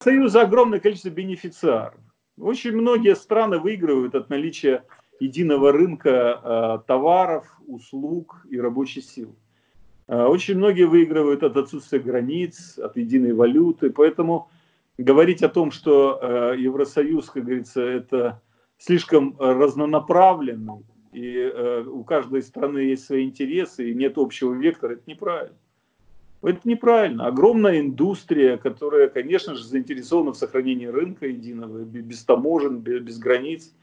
S2: Союза огромное количество бенефициаров. Очень многие страны выигрывают от наличия единого рынка э, товаров, услуг и рабочей силы. Э, очень многие выигрывают от отсутствия границ, от единой валюты. Поэтому говорить о том, что э, Евросоюз, как говорится, это слишком разнонаправленный, и у каждой страны есть свои интересы, и нет общего вектора, это неправильно. Это неправильно. Огромная индустрия, которая, конечно же, заинтересована в сохранении рынка единого, без таможен, без границ –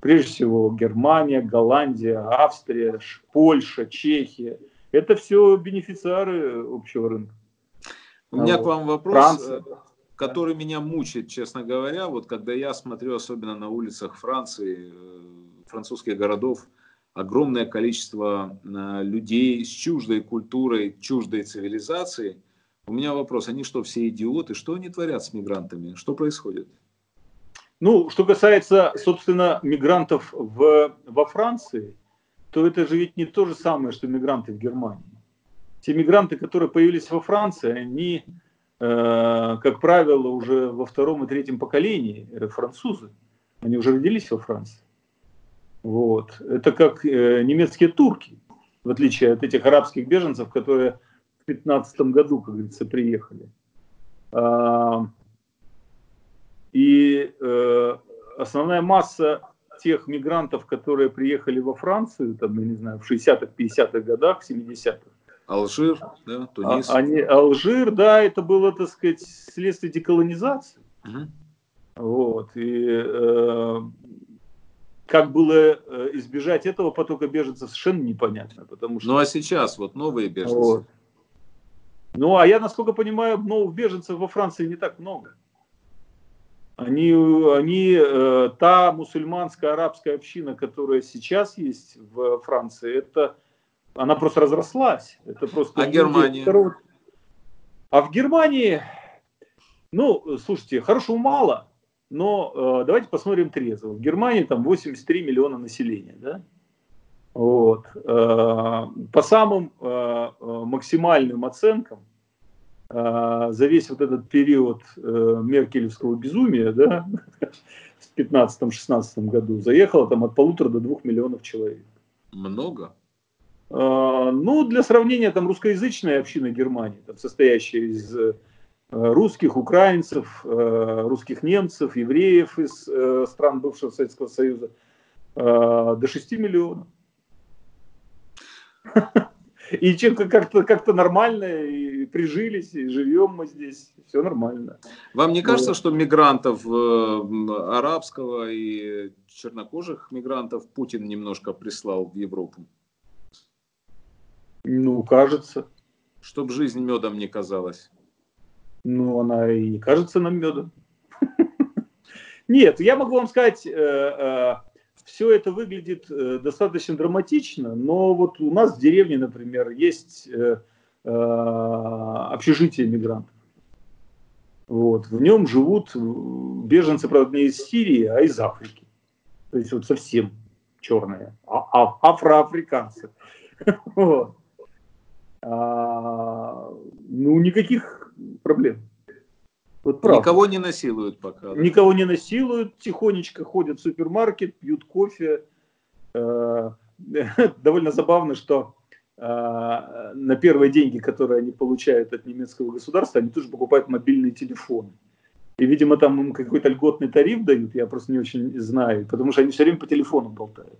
S2: прежде всего Германия, Голландия, Австрия, Польша, Чехия. Это все бенефициары общего рынка.
S1: У меня вот. к вам вопрос, Франция. который да. меня мучает, честно говоря. Вот когда я смотрю, особенно на улицах Франции, э, французских городов, огромное количество э, людей с чуждой культурой, чуждой цивилизацией. У меня вопрос, они что, все идиоты? Что они творят с мигрантами? Что происходит?
S2: Ну, что касается, собственно, мигрантов в, во Франции, то это же ведь не то же самое, что мигранты в Германии. Те мигранты, которые появились во Франции, они, э, как правило, уже во втором и третьем поколении французы. Они уже родились во Франции. Вот. Это как э, немецкие турки, в отличие от этих арабских беженцев, которые в 15 году, как говорится, приехали. А, и э, основная масса тех мигрантов, которые приехали во Францию, там, я не знаю, в 60-х, 50-х годах, 70-х.
S1: Алжир, да, Тунис.
S2: А, они, Алжир, да, это было, так сказать, следствие деколонизации. Угу. Вот, и э, как было э, избежать этого потока беженцев, совершенно непонятно. Потому что...
S1: Ну а сейчас вот новые беженцы. Вот.
S2: Ну а я, насколько понимаю, новых беженцев во Франции не так много. Они, они э, та мусульманская арабская община, которая сейчас есть в Франции, это она просто разрослась. Это просто
S1: а Германия? Второго...
S2: А в Германии, ну, слушайте, хорошего мало, но э, давайте посмотрим трезво. В Германии там 83 миллиона населения, да? Вот. Э, по самым э, э максимальным оценкам, за весь вот этот период э, меркелевского безумия, да, в 15-16 году, заехало там от полутора до двух миллионов человек.
S1: Много?
S2: А, ну, для сравнения, там русскоязычная община Германии, там, состоящая из русских, украинцев, русских немцев, евреев из стран бывшего Советского Союза до 6 миллионов. И как-то как нормально, и прижились, и живем мы здесь, все нормально.
S1: Вам не кажется, что мигрантов арабского и чернокожих мигрантов Путин немножко прислал в Европу?
S2: Ну, кажется.
S1: Чтоб жизнь медом не казалась.
S2: Ну, она и не кажется нам медом. Нет, я могу вам сказать, э, э, все это выглядит э, достаточно драматично, но вот у нас в деревне, например, есть э, э, общежитие мигрантов. Вот. В нем живут беженцы, правда, не из Сирии, а из Африки. То есть вот совсем черные, а, а, афроафриканцы. А, ну, никаких проблем.
S1: Вот правда. Никого не насилуют пока.
S2: Да? Никого не насилуют, тихонечко ходят в супермаркет, пьют кофе. Э, довольно забавно, что э, на первые деньги, которые они получают от немецкого государства, они тоже покупают мобильные телефоны. И, видимо, там им какой-то льготный тариф дают, я просто не очень знаю, потому что они все время по телефону болтают.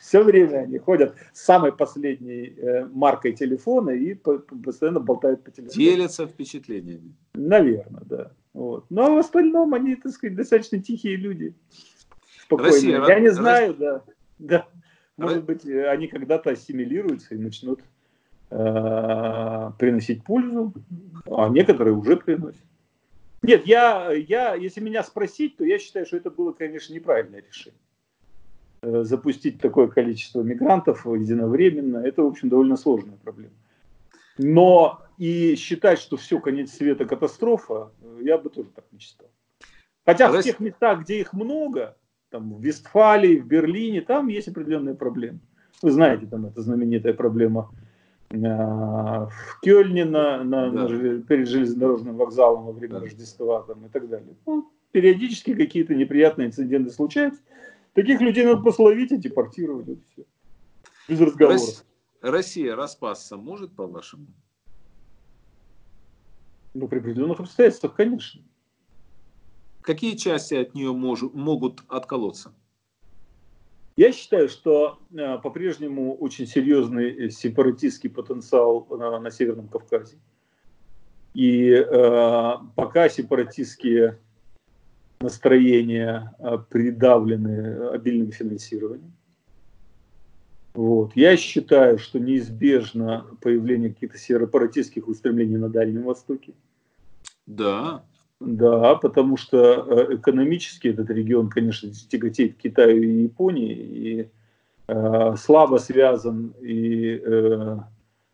S2: Все время они ходят с самой последней э, маркой телефона и постоянно болтают по телефону.
S1: Делятся впечатлениями.
S2: Наверное, да. Вот. Но в остальном они, так сказать, достаточно тихие люди. Спокойные. Россия, Я не знаю, да. да. Может быть, они когда-то ассимилируются и начнут э, приносить пользу, а некоторые уже приносят. Нет, я, я, если меня спросить, то я считаю, что это было, конечно, неправильное решение. Э, запустить такое количество мигрантов единовременно, это, в общем, довольно сложная проблема. Но и считать, что все, конец света, катастрофа, я бы тоже так не считал. Хотя а в тех местах, где их много, там в Вестфалии, в Берлине, там есть определенные проблемы. Вы знаете, там эта знаменитая проблема э, в Кёльне на, на, да. на, перед железнодорожным вокзалом во время да. Рождества там, и так далее. Ну, периодически какие-то неприятные инциденты случаются. Таких людей надо пословить и депортировать. Это все. Без разговоров.
S1: Россия распасться может, по-вашему?
S2: Ну, при определенных обстоятельствах, конечно.
S1: Какие части от нее мож, могут отколоться?
S2: Я считаю, что э, по-прежнему очень серьезный сепаратистский потенциал на, на Северном Кавказе. И э, пока сепаратистские настроения а, придавлены обильным финансированием. Вот. Я считаю, что неизбежно появление каких-то сепаратистских устремлений на Дальнем Востоке.
S1: Да.
S2: Да, потому что э, экономически этот регион, конечно, тяготеет к Китаю и Японии, и э, слабо связан и э,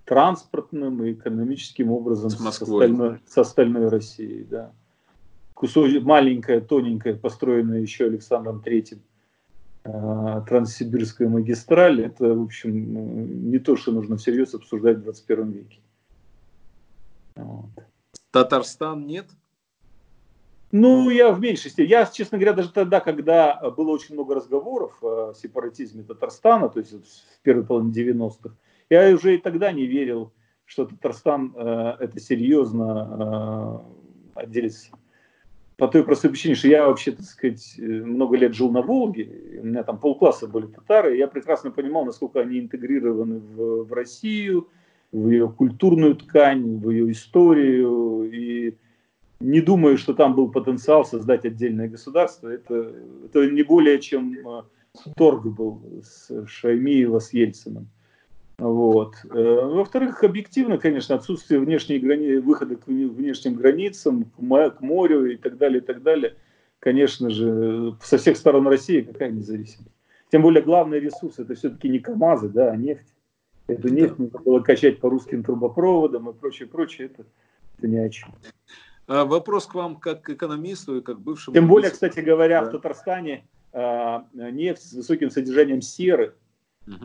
S2: транспортным, и экономическим образом с, с, остальной, с остальной Россией. Да кусочек, маленькая, тоненькая, построенная еще Александром Третьим э, Транссибирская магистраль, это, в общем, ну, не то, что нужно всерьез обсуждать в 21 веке.
S1: Вот. Татарстан нет?
S2: Ну, я в меньшей степени. Я, честно говоря, даже тогда, когда было очень много разговоров о сепаратизме Татарстана, то есть в первой половине 90-х, я уже и тогда не верил, что Татарстан э, это серьезно э, отделится по той простой причине, что я вообще, так сказать, э, много лет жил на Волге, у меня там полкласса были татары, и я прекрасно понимал, насколько они интегрированы в, в Россию, в ее культурную ткань, в ее историю, и не думаю, что там был потенциал создать отдельное государство. Это, это не более чем э, торг был с Шаймиева с Ельциным. Вот. Э, во-вторых, объективно, конечно, отсутствие внешней грани... выхода к внешним границам, к морю и так далее, и так далее, конечно же, со всех сторон России какая независимость. Тем более главный ресурс это все-таки не КАМАЗы, да, а нефть. Эту нефть нужно было качать по русским трубопроводам и прочее, прочее. Это, это ни о чем.
S1: А вопрос к вам как к экономисту и как бывшему...
S2: Тем более, кстати говоря, да. в Татарстане а, нефть с высоким содержанием серы –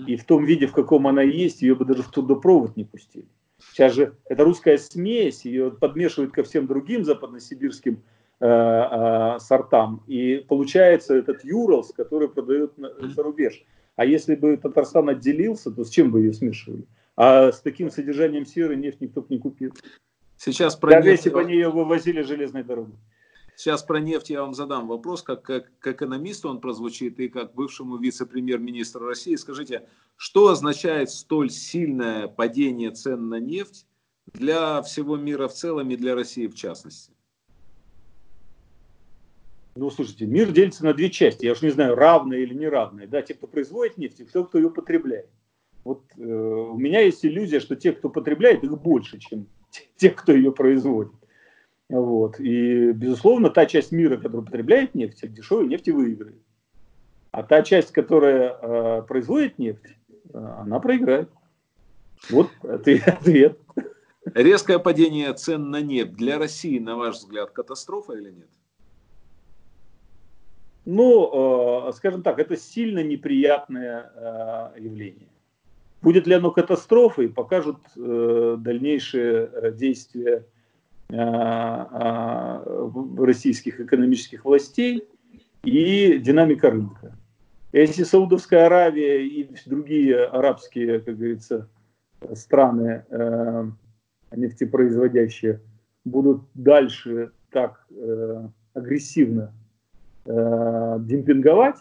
S2: и в том виде, в каком она есть, ее бы даже в трудопровод не пустили. Сейчас же это русская смесь, ее подмешивают ко всем другим западносибирским э, э, сортам. И получается этот Юралс, который продают на, за рубеж. А если бы Татарстан отделился, то с чем бы ее смешивали? А с таким содержанием серы нефть никто бы не купил. Сейчас про Даже нефть... если бы они ее вывозили железной дорогой.
S1: Сейчас про нефть я вам задам вопрос, как, как, как экономисту он прозвучит и как бывшему вице-премьер-министру России. Скажите, что означает столь сильное падение цен на нефть для всего мира в целом и для России в частности?
S2: Ну, слушайте, мир делится на две части. Я уж не знаю, равные или неравные. Да, те, кто производит нефть, и те, кто ее потребляет. Вот э, у меня есть иллюзия, что те, кто потребляет, их больше, чем те, кто ее производит. Вот. И, безусловно, та часть мира, которая потребляет нефть, дешевой нефти выиграет. А та часть, которая э, производит нефть, э, она проиграет. Вот ответ.
S1: Резкое падение цен на нефть для России, на ваш взгляд, катастрофа или нет?
S2: Ну, э, скажем так, это сильно неприятное э, явление. Будет ли оно катастрофой, покажут э, дальнейшие действия российских экономических властей и динамика рынка. Если Саудовская Аравия и другие арабские, как говорится, страны нефтепроизводящие будут дальше так агрессивно э, демпинговать,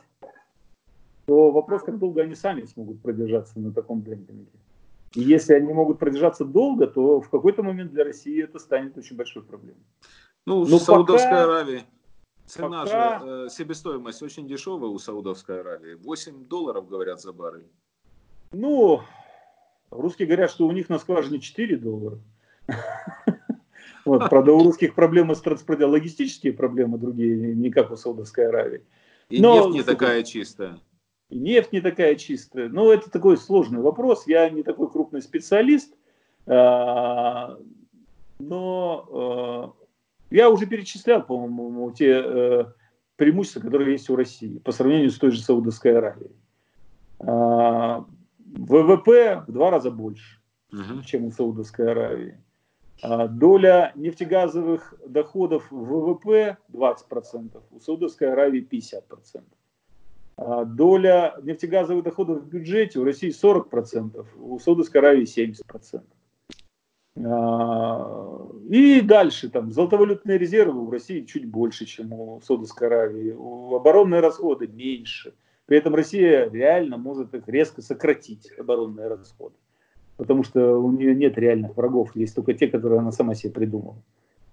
S2: то вопрос, как долго они сами смогут продержаться на таком демпинге. И если они могут продержаться долго, то в какой-то момент для России это станет очень большой проблемой.
S1: Ну, Но Саудовская пока, Аравия. Цена пока, же, э, себестоимость очень дешевая у Саудовской Аравии. 8 долларов, говорят, за баррель.
S2: Ну, русские говорят, что у них на скважине 4 доллара. Вот, правда, у русских проблемы с транспортом, логистические проблемы другие, не как у Саудовской Аравии.
S1: И Но, нефть не такая чистая.
S2: И нефть не такая чистая. Ну, это такой сложный вопрос. Я не такой крупный специалист. А, но а, я уже перечислял, по-моему, те э, преимущества, которые есть у России по сравнению с той же Саудовской Аравией. А, ВВП в два раза больше, угу. чем у Саудовской Аравии. Доля нефтегазовых доходов в ВВП 20%, у Саудовской Аравии 50%. А, доля нефтегазовых доходов в бюджете у России 40%, у Саудовской Аравии 70%. А, и дальше, там, золотовалютные резервы у России чуть больше, чем у Саудовской Аравии, оборонные расходы меньше. При этом Россия реально может их резко сократить, оборонные расходы потому что у нее нет реальных врагов, есть только те, которые она сама себе придумала.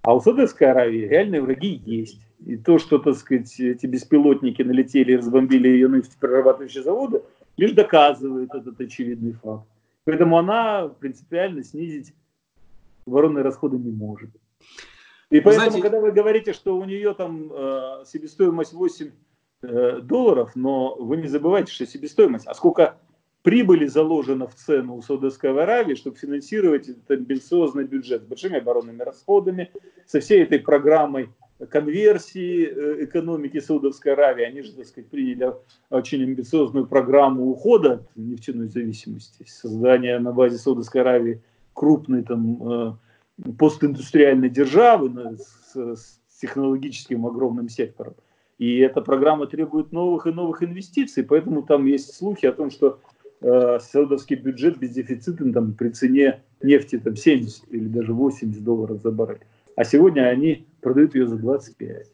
S2: А у Саудовской Аравии реальные враги есть. И то, что, так сказать, эти беспилотники налетели и разбомбили ее нефтеперерабатывающие заводы, лишь доказывает этот очевидный факт. Поэтому она принципиально снизить оборонные расходы не может. И поэтому, знаете... когда вы говорите, что у нее там э, себестоимость 8 э, долларов, но вы не забывайте, что себестоимость, а сколько прибыли заложена в цену у Саудовской Аравии, чтобы финансировать этот амбициозный бюджет с большими оборонными расходами, со всей этой программой конверсии э, экономики Саудовской Аравии. Они же, так сказать, приняли очень амбициозную программу ухода от нефтяной зависимости, создания на базе Саудовской Аравии крупной там э, постиндустриальной державы с, с технологическим огромным сектором. И эта программа требует новых и новых инвестиций, поэтому там есть слухи о том, что э, саудовский бюджет без дефицита там, при цене нефти там, 70 или даже 80 долларов за баррель. А сегодня они продают ее за 25.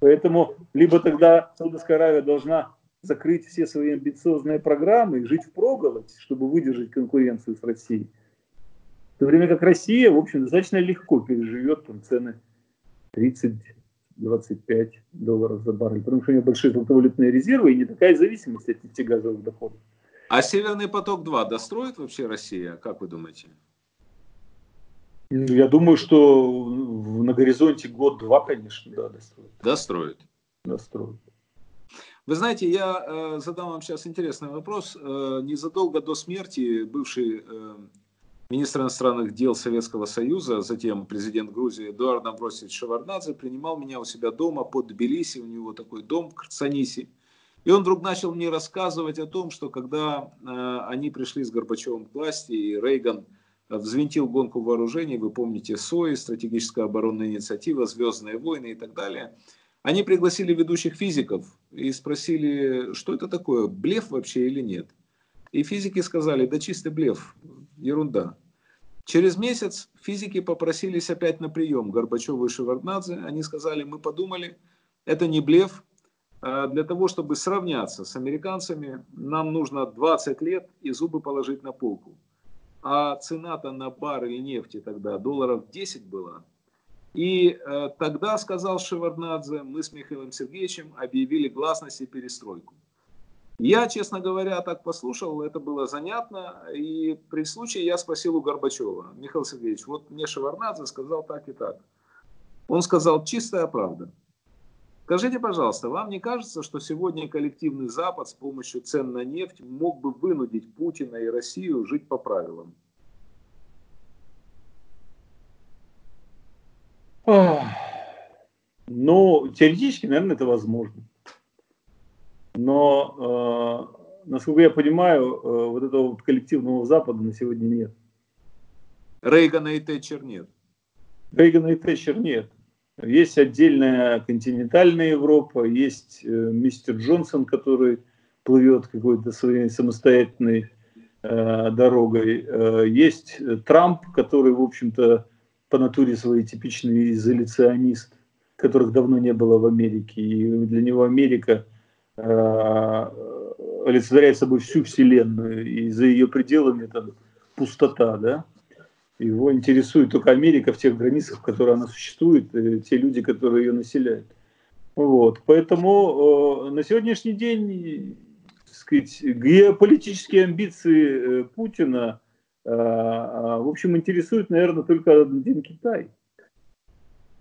S2: Поэтому либо тогда Саудовская Аравия должна закрыть все свои амбициозные программы и жить в проголодь, чтобы выдержать конкуренцию с Россией. В то время как Россия, в общем, достаточно легко переживет там, цены 30-25 долларов за баррель, потому что у нее большие золотовалютные резервы и не такая зависимость от нефтегазовых доходов.
S1: А Северный поток-2 достроит вообще Россия, как вы думаете?
S2: Я думаю, что на горизонте год-два, конечно, да, достроит.
S1: Достроит.
S2: Достроит.
S1: Вы знаете, я э, задам вам сейчас интересный вопрос. Э, незадолго до смерти бывший э, министр иностранных дел Советского Союза, затем президент Грузии Эдуард Амбросович Шеварднадзе принимал меня у себя дома под Тбилиси, у него такой дом в Крцанисе. И он вдруг начал мне рассказывать о том, что когда э, они пришли с Горбачевым к власти, и Рейган взвинтил гонку вооружений, вы помните СОИ, стратегическая оборонная инициатива, Звездные войны и так далее, они пригласили ведущих физиков и спросили, что это такое, блеф вообще или нет. И физики сказали, да чистый блеф, ерунда. Через месяц физики попросились опять на прием Горбачева и Шеварднадзе. Они сказали, мы подумали, это не блеф. А для того, чтобы сравняться с американцами, нам нужно 20 лет и зубы положить на полку. А цена-то на баррель нефти тогда долларов 10 была. И э, тогда, сказал Шеварднадзе, мы с Михаилом Сергеевичем объявили гласность и перестройку. Я, честно говоря, так послушал, это было занятно, и при случае я спросил у Горбачева, Михаил Сергеевич, вот мне Шеварнадзе сказал так и так. Он сказал, чистая правда. Скажите, пожалуйста, вам не кажется, что сегодня коллективный Запад с помощью цен на нефть мог бы вынудить Путина и Россию жить по правилам?
S2: Ну, теоретически, наверное, это возможно. Но, э, насколько я понимаю, э, вот этого вот коллективного Запада на сегодня нет.
S1: Рейгана и Тэтчер нет.
S2: Рейгана и Тэтчер нет. Есть отдельная континентальная Европа, есть э, мистер Джонсон, который плывет какой-то своей самостоятельной э, дорогой. Э, есть Трамп, который, в общем-то, по натуре своей типичный изоляционист, которых давно не было в Америке. И для него Америка Э, олицетворяет собой всю Вселенную, и за ее пределами там пустота, да. Его интересует только Америка в тех границах, в которых она существует, и те люди, которые ее населяют. Вот. Поэтому э, на сегодняшний день сказать, геополитические амбиции э, Путина, э, в общем, интересуют, наверное, только один Китай.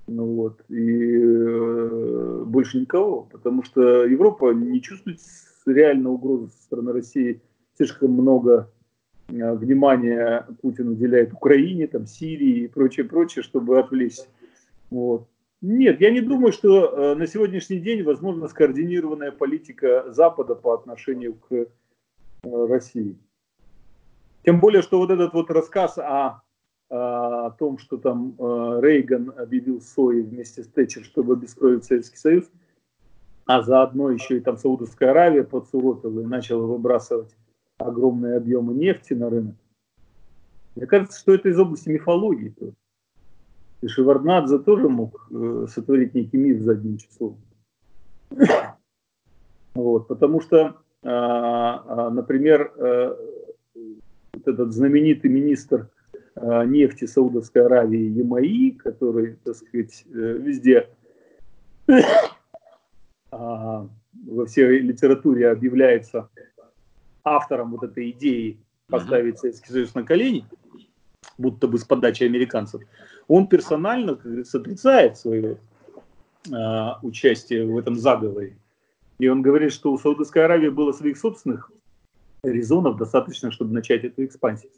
S2: Ну вот, и э, больше никого, потому что Европа не чувствует реально угрозы со стороны России. Слишком много э, внимания Путин уделяет Украине, там, Сирии и прочее, прочее, чтобы отвлечься. Вот. Нет, я не думаю, что э, на сегодняшний день возможна скоординированная политика Запада по отношению к э, России. Тем более, что вот этот вот рассказ о о том, что там Рейган объявил СОИ вместе с Тэтчер, чтобы обескровить Советский Союз, а заодно еще и там Саудовская Аравия подсуротила и начала выбрасывать огромные объемы нефти на рынок. Мне кажется, что это из области мифологии. Тоже. И Шеварднадзе тоже мог э, сотворить некий миф задним числом. Вот, потому что, э, э, например, э, вот этот знаменитый министр Э, нефти Саудовской Аравии ЕМАИ, который, так сказать, э, везде а, во всей литературе объявляется автором вот этой идеи поставить Советский Союз на колени, будто бы с подачи американцев, он персонально, как говорится, отрицает свое э, участие в этом заговоре. И он говорит, что у Саудовской Аравии было своих собственных резонов достаточно, чтобы начать эту экспансию.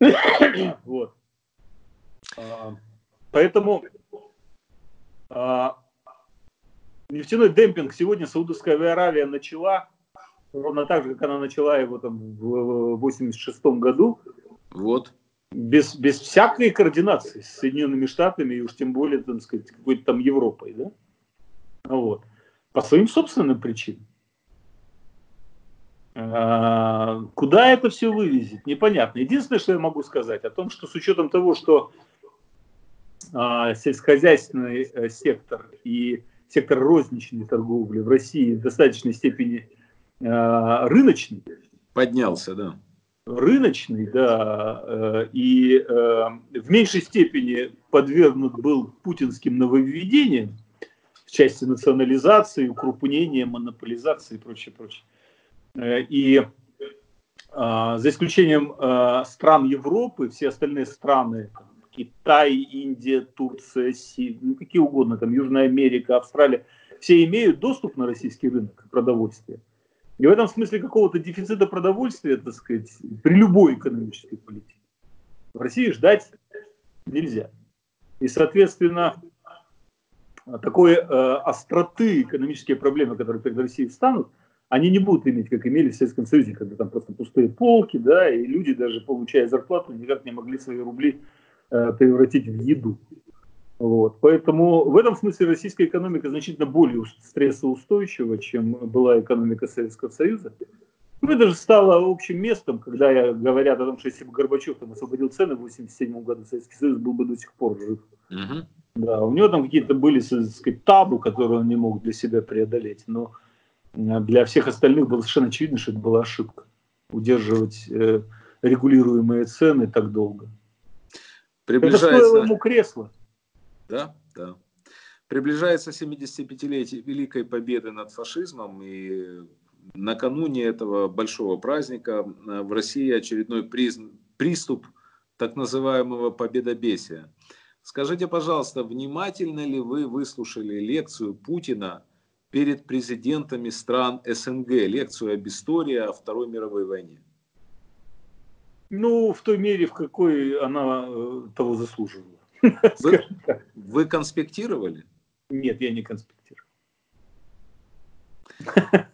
S2: Вот. А, поэтому а, нефтяной демпинг сегодня Саудовская Аравия начала ровно так же, как она начала его там в 86 году.
S1: Вот.
S2: Без, без всякой координации с Соединенными Штатами и уж тем более, там сказать, какой-то там Европой, да? Вот. По своим собственным причинам. А, куда это все вывезет, непонятно. Единственное, что я могу сказать, о том, что с учетом того, что а, сельскохозяйственный э, сектор и сектор розничной торговли в России в достаточной степени рыночный.
S1: Поднялся, да.
S2: Рыночный, да, э, и э, в меньшей степени подвергнут был путинским нововведениям в части национализации, укрупнения, монополизации и прочее, прочее. Э, и за исключением стран Европы, все остальные страны, Китай, Индия, Турция, Си, ну какие угодно, там Южная Америка, Австралия, все имеют доступ на российский рынок продовольствия. И в этом смысле какого-то дефицита продовольствия, так сказать, при любой экономической политике в России ждать нельзя. И, соответственно, такой э, остроты экономические проблемы, которые перед Россией встанут, они не будут иметь, как имели в Советском Союзе, когда там просто пустые полки, да, и люди, даже получая зарплату, никак не могли свои рубли э, превратить в еду. Вот. Поэтому в этом смысле российская экономика значительно более стрессоустойчива, чем была экономика Советского Союза. Ну, это же стало общим местом, когда я, говорят о том, что если бы Горбачев там освободил цены в 87 году, Советский Союз был бы до сих пор жив. Угу. Да, у него там какие-то были, так сказать, табу, которые он не мог для себя преодолеть, но для всех остальных было совершенно очевидно, что это была ошибка. Удерживать э, регулируемые цены так долго.
S1: Приближается... Это стоило
S2: ему кресло.
S1: Да, да. Приближается 75-летие Великой Победы над фашизмом, и накануне этого большого праздника э, в России очередной приступ так называемого победобесия. Скажите, пожалуйста, внимательно ли вы выслушали лекцию Путина перед президентами стран СНГ, лекцию об истории о Второй мировой войне?
S2: Ну, в той мере, в какой она э, того заслуживала.
S1: Вы, вы конспектировали?
S2: Нет, я не конспектировал.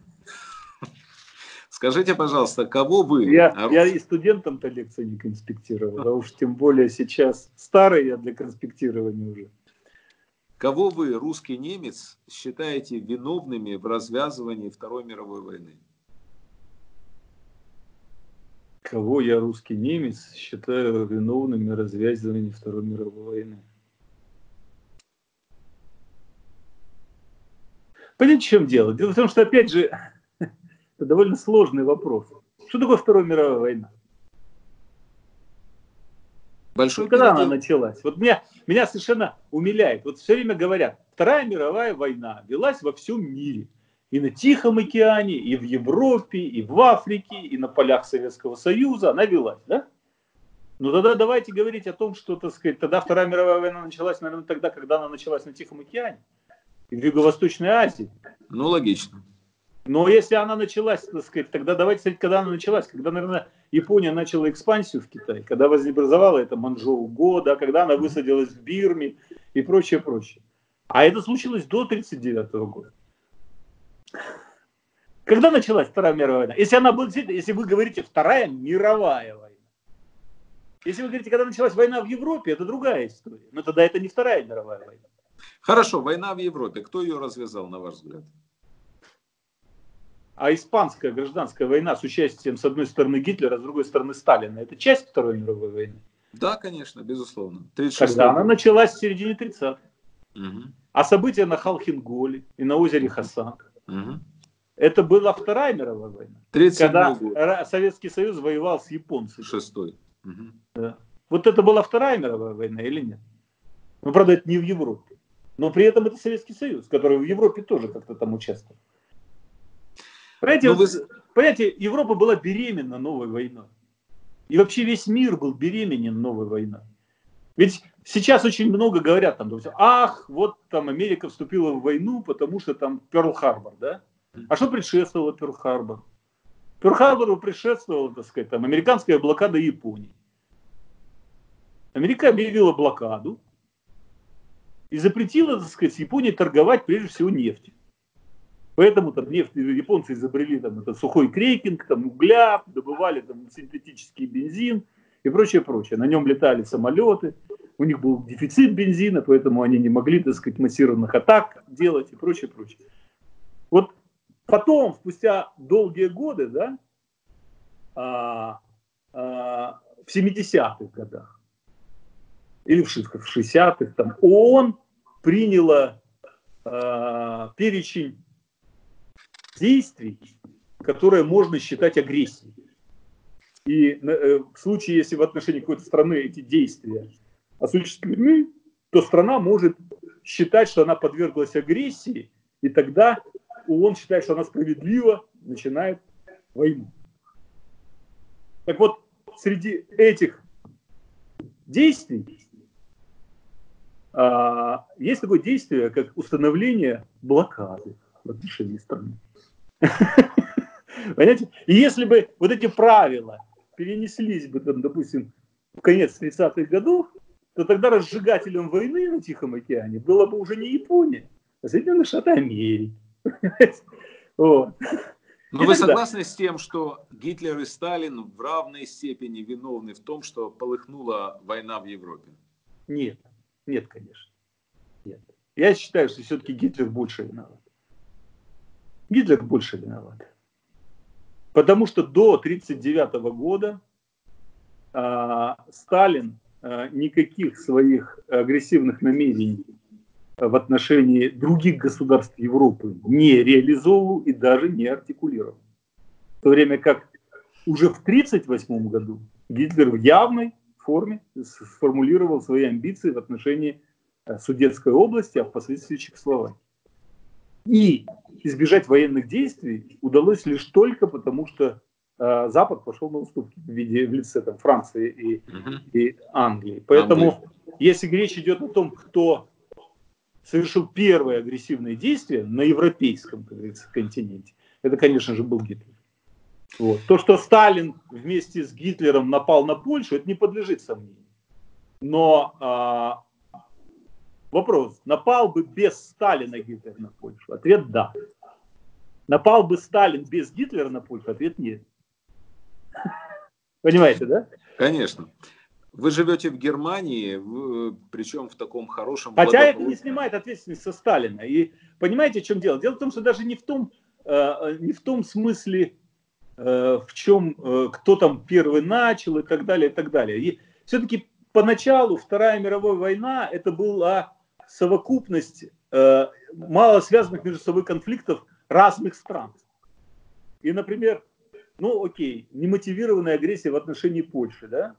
S1: Скажите, пожалуйста, кого вы?
S2: Я, я и студентам-то лекции не конспектировал, а уж тем более сейчас старый я для конспектирования уже.
S1: Кого вы, русский немец, считаете виновными в развязывании Второй мировой войны?
S2: Кого я, русский немец, считаю виновными в развязывании Второй мировой войны? Понимаете, в чем дело? Дело в том, что, опять же, это довольно сложный вопрос. Что такое Вторая мировая война? Большой вот когда она началась? Вот меня, меня совершенно умиляет. Вот все время говорят, Вторая мировая война велась во всем мире. И на Тихом океане, и в Европе, и в Африке, и на полях Советского Союза она велась, да? Ну тогда давайте говорить о том, что, так сказать, тогда Вторая мировая война началась, наверное, тогда, когда она началась на Тихом океане и в Юго-Восточной Азии.
S1: Ну, логично.
S2: Но если она началась, так сказать, тогда давайте сказать, когда она началась. Когда, наверное, Япония начала экспансию в Китай, когда возобразовала это Манчжоу года, когда она высадилась в Бирме и прочее, прочее. А это случилось до 1939 года. Когда началась Вторая мировая война? Если она будет, если вы говорите Вторая мировая война, если вы говорите, когда началась война в Европе, это другая история. Но тогда это не Вторая мировая война.
S1: Хорошо, война в Европе. Кто ее развязал, на ваш взгляд?
S2: А испанская гражданская война с участием с одной стороны Гитлера, с другой стороны Сталина, это часть Второй мировой войны?
S1: Да, конечно, безусловно.
S2: 36 Когда она началась в середине 30-х. Угу. А события на Халхинголе и на озере Хасан. Угу. Это была Вторая мировая война. Когда год. Советский Союз воевал с японцами.
S1: Шестой.
S2: Угу. Да. Вот это была Вторая мировая война или нет? Ну, правда, это не в Европе. Но при этом это Советский Союз, который в Европе тоже как-то там участвовал. Понимаете, ну, вы... понимаете, Европа была беременна новой войной. И вообще весь мир был беременен новой войной. Ведь сейчас очень много говорят там, ах, вот там Америка вступила в войну, потому что там Перл-Харбор, да? А что предшествовало Перл-Харбор? Перл-Харбору предшествовала, так сказать, там, американская блокада Японии. Америка объявила блокаду и запретила, так сказать, Японии торговать прежде всего нефтью. Поэтому там нефть, японцы изобрели там это сухой крекинг, там угля, добывали там синтетический бензин и прочее, прочее. На нем летали самолеты, у них был дефицит бензина, поэтому они не могли, так сказать, массированных атак делать и прочее, прочее. Вот потом, спустя долгие годы, да, а, а, в 70-х годах или в 60-х, там ООН приняла а, перечень действий, которые можно считать агрессией. И э, в случае, если в отношении какой-то страны эти действия осуществлены, то страна может считать, что она подверглась агрессии, и тогда ООН считает, что она справедливо начинает войну. Так вот, среди этих действий а, есть такое действие, как установление блокады в отношении страны. Понимаете? И если бы вот эти правила перенеслись бы, там, допустим, в конец 30-х годов, то тогда разжигателем войны на Тихом океане была бы уже не Япония, а Соединенные Штаты Америки.
S1: Вот. Но вы согласны с тем, что Гитлер и Сталин в равной степени виновны в том, что полыхнула война в Европе?
S2: Нет, нет, конечно. Нет. Я считаю, что все-таки Гитлер больше виноват. Гитлер больше виноват. Потому что до 1939 года э, Сталин никаких своих агрессивных намерений в отношении других государств Европы не реализовывал и даже не артикулировал. В то время как уже в 1938 году Гитлер в явной форме сформулировал свои амбиции в отношении э, Судетской области, а впоследствии Чехословакии. И избежать военных действий удалось лишь только потому, что э, Запад пошел на уступки в виде в лице там, Франции и, угу. и Англии. Поэтому, Англия. если речь идет о том, кто совершил первое агрессивное действие на европейском, как говорится, континенте, это, конечно же, был Гитлер. Вот. То, что Сталин вместе с Гитлером напал на Польшу, это не подлежит сомнению. Но а, вопрос, напал бы без Сталина Гитлер на Польшу? Ответ да. Напал бы Сталин без Гитлера на Польшу? Ответ нет. Понимаете, да?
S1: Конечно. Вы живете в Германии, причем в таком хорошем...
S2: Хотя это не снимает ответственность со Сталина. И понимаете, в чем дело? Дело в том, что даже не в том, э, не в том смысле, э, в чем э, кто там первый начал и так далее, и так далее. И все-таки поначалу Вторая мировая война это была совокупность мало связанных между собой конфликтов разных стран. И, например, ну окей, немотивированная агрессия в отношении Польши, да,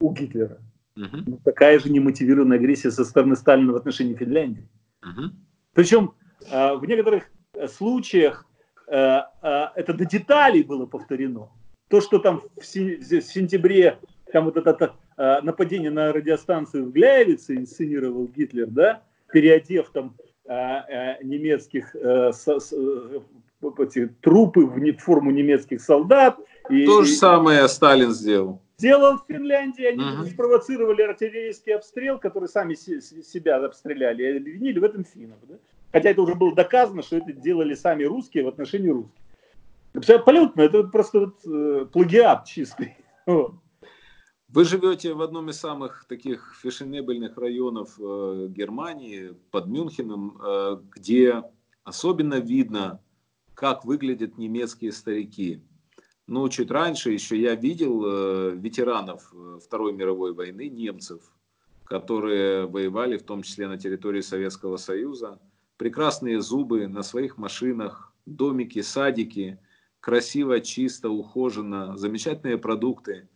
S2: у Гитлера. Угу. Такая же немотивированная агрессия со стороны Сталина в отношении Финляндии. Угу. Причем э, в некоторых э, случаях э, это до деталей было повторено. То, что там в сентябре там вот это нападение на радиостанцию в Гляевице инсценировал Гитлер, да, переодев там немецких трупы в форму немецких солдат.
S1: То же самое Сталин сделал
S2: сделал в Финляндии. Они uh-huh. спровоцировали артиллерийский обстрел, который сами себя обстреляли, и обвинили в этом финнов. Да? Хотя это уже было доказано, что это делали сами русские в отношении русских. Абсолютно, это просто вот, э, плагиат чистый.
S1: Вы живете в одном из самых таких фешенебельных районов э, Германии, под Мюнхеном, э, где особенно видно, как выглядят немецкие старики. Ну, чуть раньше еще я видел э, ветеранов э, Второй мировой войны, немцев, которые воевали в том числе на территории Советского Союза. Прекрасные зубы на своих машинах, домики, садики, красиво, чисто, ухоженно, замечательные продукты.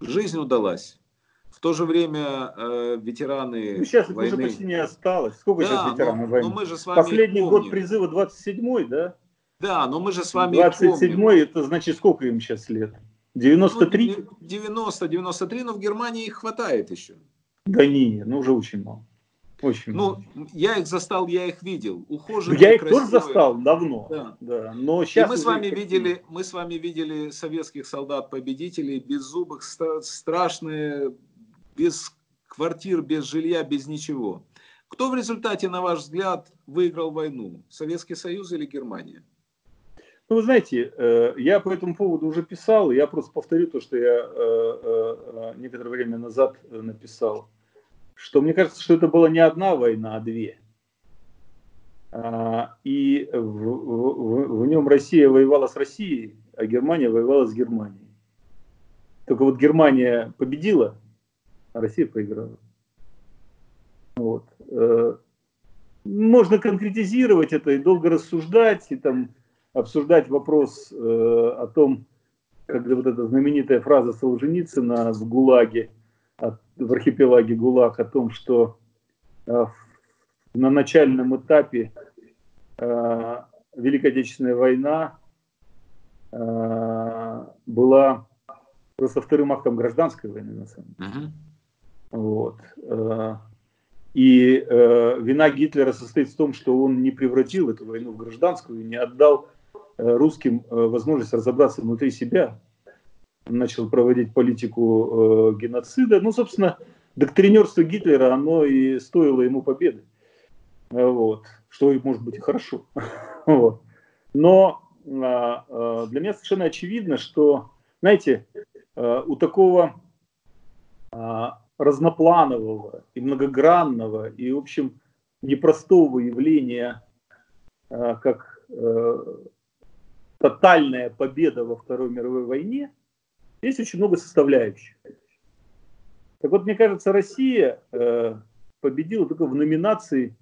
S1: Жизнь удалась. В то же время э, ветераны
S2: ну, сейчас войны... уже почти не осталось. Сколько да, сейчас ветеранов но, войны? Но мы же с вами Последний помним. год призыва 27-й, да?
S1: Да, но мы же с вами
S2: 27-й, это значит сколько им сейчас лет? 93?
S1: Ну, 90, 93, но в Германии их хватает еще.
S2: Да не, ну уже очень мало. Очень
S1: ну, мало. я их застал, я их видел.
S2: Ухоженные, я их красивые. тоже застал давно. Да.
S1: Да, но сейчас И мы с вами видели, мы с вами видели советских солдат-победителей, беззубых, страшные, без квартир, без жилья, без ничего. Кто в результате, на ваш взгляд, выиграл войну? Советский Союз или Германия?
S2: Ну, вы знаете, э, я по этому поводу уже писал, я просто повторю то, что я э, э, некоторое время назад написал, что мне кажется, что это была не одна война, а две. А, и в, в, в нем Россия воевала с Россией, а Германия воевала с Германией. Только вот Германия победила, а Россия проиграла. Вот. Можно конкретизировать это и долго рассуждать, и там обсуждать вопрос э, о том, как вот эта знаменитая фраза Солженицына в ГУЛАГе, в архипелаге ГУЛАГ о том, что э, на начальном этапе э, Великой Отечественной война э, была просто вторым актом гражданской войны, на самом деле. Uh-huh. Вот. Э, и э, вина Гитлера состоит в том, что он не превратил эту войну в гражданскую и не отдал русским э, возможность разобраться внутри себя, начал проводить политику э, геноцида. Ну, собственно, доктринерство Гитлера, оно и стоило ему победы. Вот. Что, может быть, и хорошо. Вот. Но для меня совершенно очевидно, что, знаете, у такого разнопланового и многогранного и, в общем, непростого явления, как тотальная победа во Второй мировой войне, есть очень много составляющих. Так вот, мне кажется, Россия э, победила только в номинации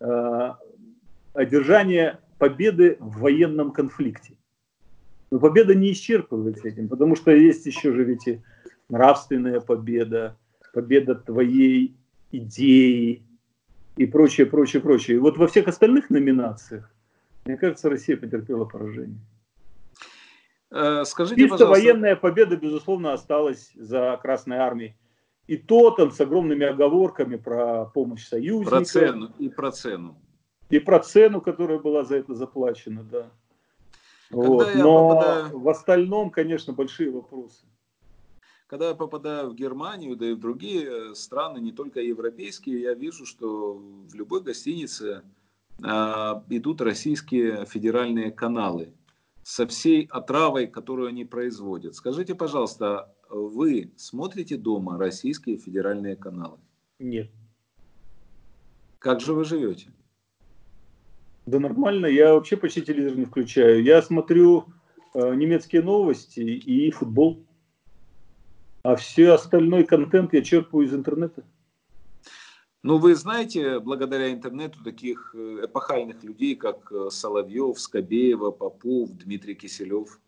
S2: э, одержания победы в военном конфликте. Но победа не исчерпывается этим, потому что есть еще же ведь и нравственная победа, победа твоей идеи и прочее, прочее, прочее. И вот во всех остальных номинациях, мне кажется, Россия потерпела поражение. Э, скажите, Чисто пожалуйста... военная победа, безусловно, осталась за Красной Армией. И то там с огромными оговорками про помощь союзникам. Про
S1: цену и про цену.
S2: И про цену, которая была за это заплачена, да. Вот. Но попадаю... в остальном, конечно, большие вопросы.
S1: Когда я попадаю в Германию, да и в другие э, страны, не только европейские, я вижу, что в любой гостинице а, идут российские федеральные каналы со всей отравой, которую они производят. Скажите, пожалуйста, вы смотрите дома российские федеральные каналы?
S2: Нет.
S1: Как же вы живете?
S2: Да нормально, я вообще почти телевизор не включаю. Я смотрю э, немецкие новости и футбол. А все остальной контент я черпаю из интернета.
S1: Ну, вы знаете, благодаря интернету таких э, эпохальных людей, как э, Соловьев, Скобеева, Попов, Дмитрий Киселев?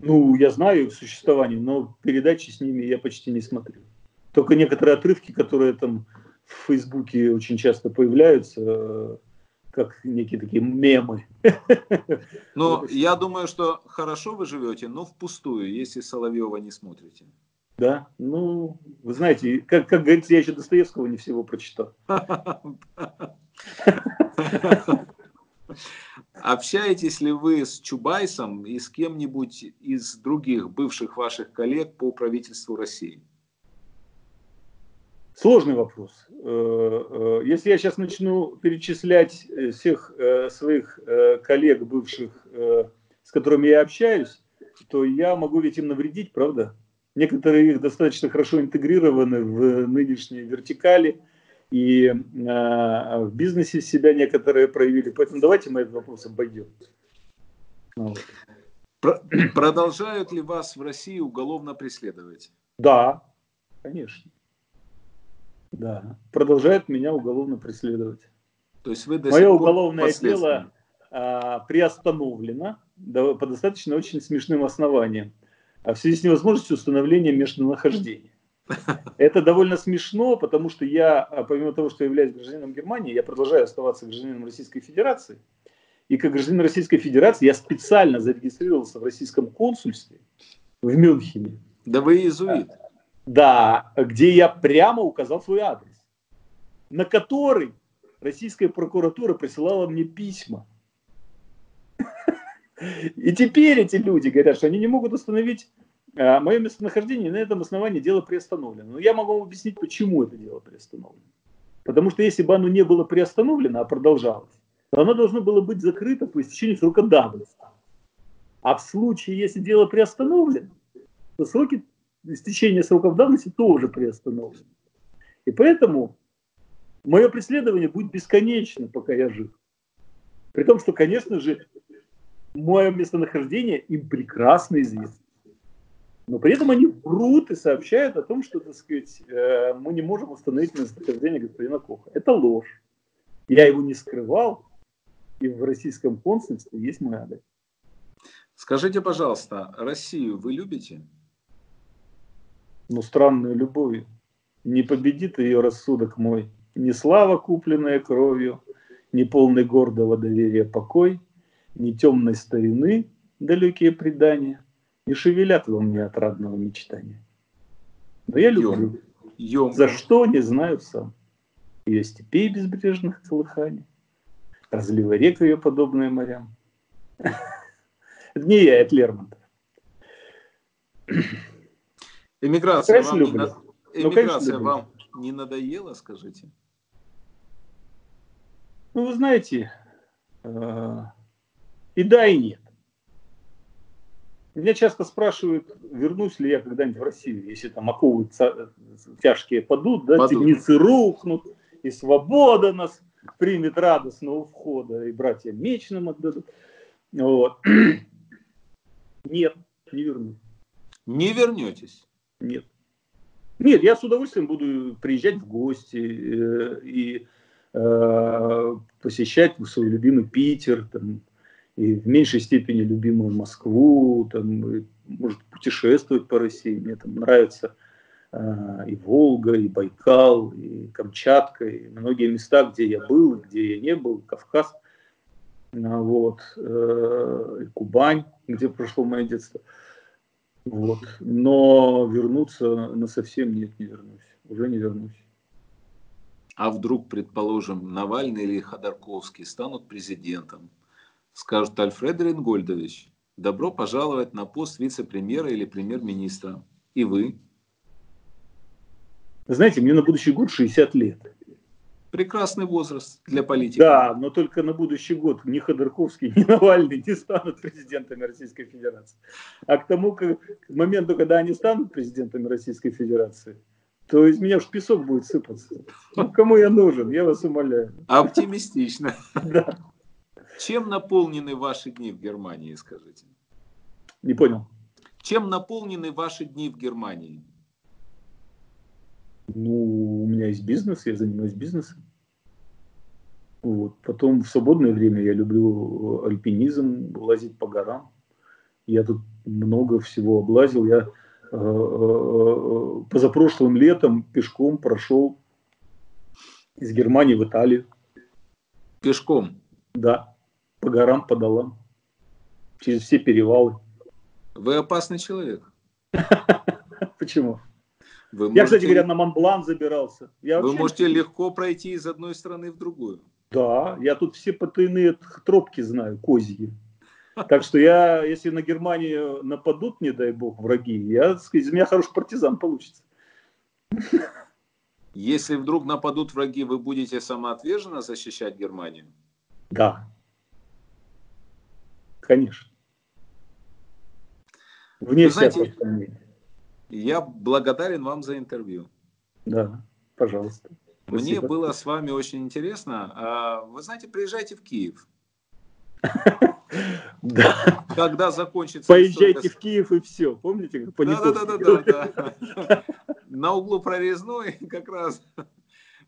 S2: Ну, я знаю их существование, но передачи с ними я почти не смотрю. Только некоторые отрывки, которые там в Фейсбуке очень часто появляются, э, как некие такие мемы.
S1: Но я думаю, что хорошо вы живете, но впустую, если Соловьева не смотрите.
S2: Да, ну, вы знаете, как, как говорится, я еще Достоевского не всего прочитал.
S1: Общаетесь ли вы с Чубайсом и с кем-нибудь из других бывших ваших коллег по правительству России?
S2: Сложный вопрос. Э, э, если я сейчас начну перечислять э, всех своих коллег бывших, с которыми я общаюсь, то я могу ведь им навредить, правда? Некоторые их достаточно хорошо интегрированы в нынешние вертикали, и в бизнесе себя некоторые проявили. Поэтому давайте мы этот вопрос обойдем.
S1: Вот. Продолжают ли вас в России уголовно преследовать?
S2: Да, конечно. Да, продолжает меня уголовно преследовать. То есть вы до Мое уголовное дело а, приостановлено да, по достаточно очень смешным основаниям. А в связи с невозможностью установления местонахождения. Это довольно смешно, потому что я, а, помимо того, что являюсь гражданином Германии, я продолжаю оставаться гражданином Российской Федерации. И как гражданин Российской Федерации я специально зарегистрировался в российском консульстве в Мюнхене.
S1: Да вы иезуит.
S2: Да, где я прямо указал свой адрес, на который российская прокуратура присылала мне письма. И теперь эти люди говорят, что они не могут установить а, мое местонахождение, и на этом основании дело приостановлено. Но я могу вам объяснить, почему это дело приостановлено. Потому что если бы оно не было приостановлено, а продолжалось, то оно должно было быть закрыто по истечению срока давности. А в случае, если дело приостановлено, то сроки истечение сроков давности тоже приостановлено. И поэтому мое преследование будет бесконечно, пока я жив. При том, что, конечно же, мое местонахождение им прекрасно известно. Но при этом они врут и сообщают о том, что, так сказать, э, мы не можем установить местонахождение господина Коха. Это ложь. Я его не скрывал, и в российском консульстве есть мой адрес.
S1: Скажите, пожалуйста, Россию вы любите?
S2: но странной любовью. Не победит ее рассудок мой, ни слава, купленная кровью, ни полный гордого доверия покой, ни темной старины далекие предания, не шевелят во мне отрадного мечтания. Но я люблю. Ём. За что, не знаю сам. Ее степей безбрежных колыханий, разлива рек ее подобные морям. Не я, это Лермонтов.
S1: Эмиграция, вам, люблю. Не, ну, эмиграция ну, вам не надоела, скажите?
S2: Ну, вы знаете, э, и да, и нет. Меня часто спрашивают, вернусь ли я когда-нибудь в Россию, если там оковы тяжкие падут, да, падут. темницы рухнут, и свобода нас примет радостного входа, и братья меч нам отдадут. Вот. Нет, не вернусь.
S1: Не вернетесь?
S2: Нет. Нет, я с удовольствием буду приезжать в гости э, и э, посещать свой любимый Питер, там, и в меньшей степени любимую Москву, там, может путешествовать по России. Мне там нравится э, и Волга, и Байкал, и Камчатка, и многие места, где я был, где я не был, Кавказ, а, вот, э, и Кубань, где прошло мое детство. Вот. Но вернуться на совсем нет, не вернусь. Уже не вернусь.
S1: А вдруг, предположим, Навальный или Ходорковский станут президентом, скажут Альфред Ренгольдович, добро пожаловать на пост вице-премьера или премьер-министра. И вы?
S2: Знаете, мне на будущий год 60 лет.
S1: Прекрасный возраст для политики.
S2: Да, но только на будущий год ни Ходорковский, ни Навальный не станут президентами Российской Федерации. А к тому, к моменту, когда они станут президентами Российской Федерации, то из меня уж песок будет сыпаться. Ну, кому я нужен, я вас умоляю.
S1: Оптимистично. Да. Чем наполнены ваши дни в Германии, скажите?
S2: Не понял.
S1: Чем наполнены ваши дни в Германии?
S2: Ну, у меня есть бизнес, я занимаюсь бизнесом. Вот. Потом в свободное время я люблю альпинизм, лазить по горам. Я тут много всего облазил. Я э, э, позапрошлым летом пешком прошел из Германии в Италию.
S1: Пешком?
S2: Да, по горам, по долам, через все перевалы.
S1: Вы опасный человек.
S2: Почему? Вы я, можете... кстати говоря, на Монблан забирался. Я
S1: Вы можете легко пройти из одной страны в другую.
S2: Да, я тут все потайные тропки знаю, козьи. Так что я, если на Германию нападут, не дай бог, враги, я, из меня хороший партизан получится.
S1: Если вдруг нападут враги, вы будете самоотверженно защищать Германию?
S2: Да. Конечно.
S1: Вне Вы знаете, я благодарен вам за интервью.
S2: Да, пожалуйста.
S1: Мне Спасибо. было с вами очень интересно. А, вы знаете, приезжайте в Киев.
S2: Да.
S1: Когда закончится...
S2: Поезжайте в Киев и все. Помните, как
S1: да, да, да, да, да. На углу прорезной как раз.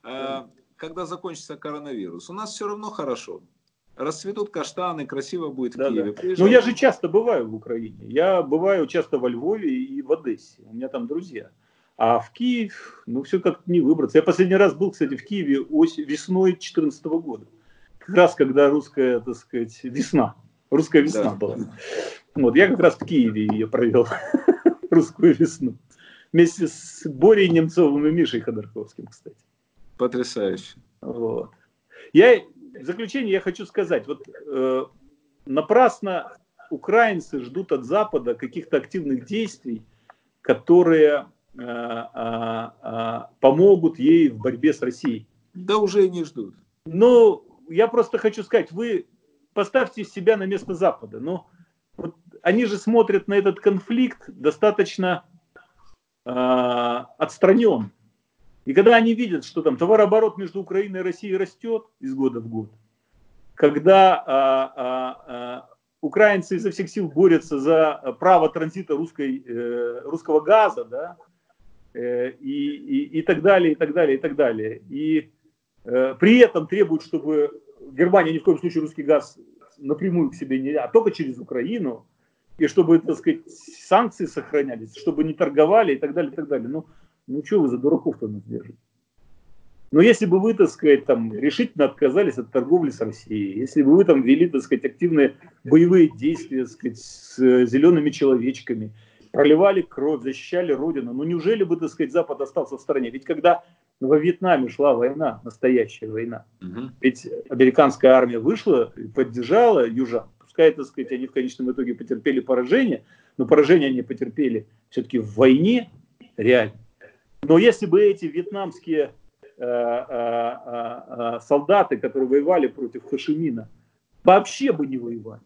S1: А, когда закончится коронавирус. У нас все равно хорошо. Расцветут каштаны, красиво будет в да, Киеве.
S2: Да. Ну, я же часто бываю в Украине. Я бываю часто во Львове и в Одессе. У меня там друзья. А в Киев, ну, все как-то не выбраться. Я последний раз был, кстати, в Киеве ось, весной 2014 года. Как раз, когда русская, так сказать, весна. Русская весна да. была. Вот, я как раз в Киеве ее провел. Русскую весну. Вместе с Борей Немцовым и Мишей Ходорковским, кстати.
S1: Потрясающе.
S2: Вот. Я в заключение я хочу сказать, вот э, напрасно украинцы ждут от Запада каких-то активных действий, которые э, э, э, помогут ей в борьбе с Россией.
S1: Да уже и не ждут.
S2: Ну, я просто хочу сказать, вы поставьте себя на место Запада. Но вот они же смотрят на этот конфликт достаточно э, отстранен. И когда они видят, что там товарооборот между Украиной и Россией растет из года в год, когда а, а, а, украинцы изо всех сил борются за право транзита русской, э, русского газа, да, э, и, и, и так далее, и так далее, и так далее. И э, при этом требуют, чтобы Германия ни в коем случае русский газ напрямую к себе не, а только через Украину, и чтобы, так сказать, санкции сохранялись, чтобы не торговали и так далее, и так далее. Ну, ну что вы за дураков-то нас держите? Но если бы вы, так сказать, там, решительно отказались от торговли с Россией, если бы вы там вели, так сказать, активные боевые действия, так сказать, с зелеными человечками, проливали кровь, защищали Родину, ну неужели бы, так сказать, Запад остался в стороне? Ведь когда во Вьетнаме шла война, настоящая война, угу. ведь американская армия вышла и поддержала южан. Пускай, так сказать, они в конечном итоге потерпели поражение, но поражение они потерпели все-таки в войне реально. Но если бы эти вьетнамские э, э, э, солдаты, которые воевали против Хашимина, вообще бы не воевали.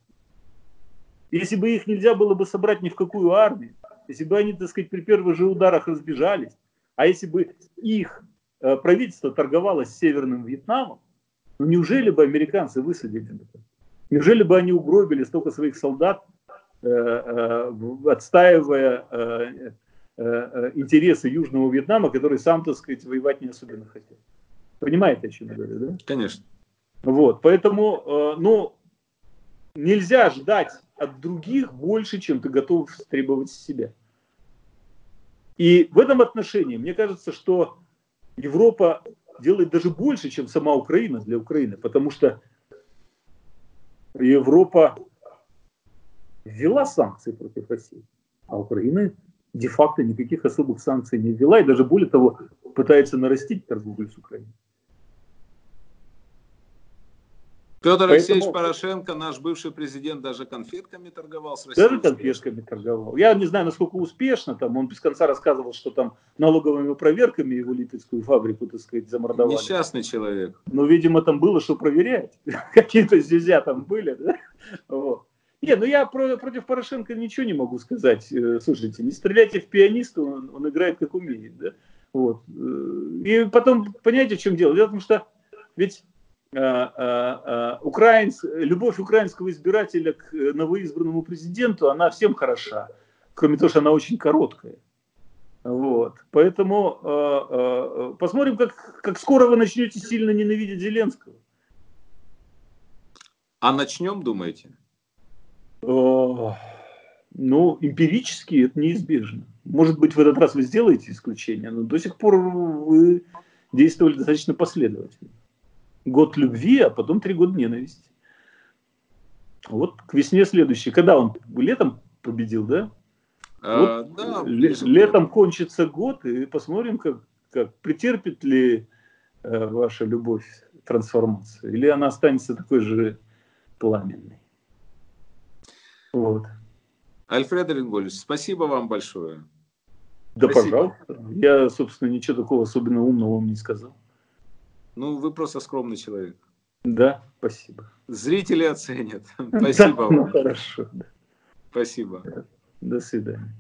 S2: Если бы их нельзя было бы собрать ни в какую армию, если бы они, так сказать, при первых же ударах разбежались, а если бы их правительство торговало с Северным Вьетнамом, ну неужели бы американцы высадили это? Неужели бы они угробили столько своих солдат, э, э, отстаивая э, интересы Южного Вьетнама, который сам, так сказать, воевать не особенно хотел? Понимаете, о чем я говорю, да?
S1: Конечно.
S2: Вот, поэтому, ну, нельзя ждать от других больше, чем ты готов требовать себя. И в этом отношении, мне кажется, что Европа делает даже больше, чем сама Украина для Украины, потому что Европа ввела санкции против России, а Украина де-факто никаких особых санкций не ввела, и даже более того, пытается нарастить торговлю с Украиной.
S1: Петр Поэтому... Алексеевич Порошенко, наш бывший президент, даже конфетками торговал с Россией.
S2: Даже конфетками торговал. Я не знаю, насколько успешно. Там, он без конца рассказывал, что там налоговыми проверками его липецкую фабрику, так сказать, замордовали.
S1: Несчастный человек.
S2: Но, видимо, там было что проверять. Какие-то зюзя там были. Да? Вот. Не, ну я про, против Порошенко ничего не могу сказать. Э, слушайте, не стреляйте в пианиста, он, он играет как умеет. Да? Вот. Э, и потом, понимаете, в чем дело? Дело в том, что ведь Э, украинц, любовь украинского избирателя к новоизбранному президенту, она всем хороша, кроме того, что она очень короткая. Вот. Поэтому э, э, посмотрим, как, как скоро вы начнете сильно ненавидеть Зеленского.
S1: А начнем, думаете?
S2: Ну, эмпирически это неизбежно. Может быть, в этот раз вы сделаете исключение, но до сих пор вы действовали достаточно последовательно год любви, а потом три года ненависти. Вот к весне следующий. Когда он летом победил, да? А, вот да, летом кончится год, и посмотрим, как, как претерпит ли э, ваша любовь трансформацию, или она останется такой же пламенной.
S1: Вот. Альфред Оренгольевич, спасибо вам большое.
S2: Да, спасибо. пожалуйста. Я, собственно, ничего такого особенно умного вам не сказал.
S1: Ну, вы просто скромный человек.
S2: Да, спасибо.
S1: Зрители оценят. Спасибо
S2: вам. Ну, хорошо.
S1: Спасибо.
S2: До свидания.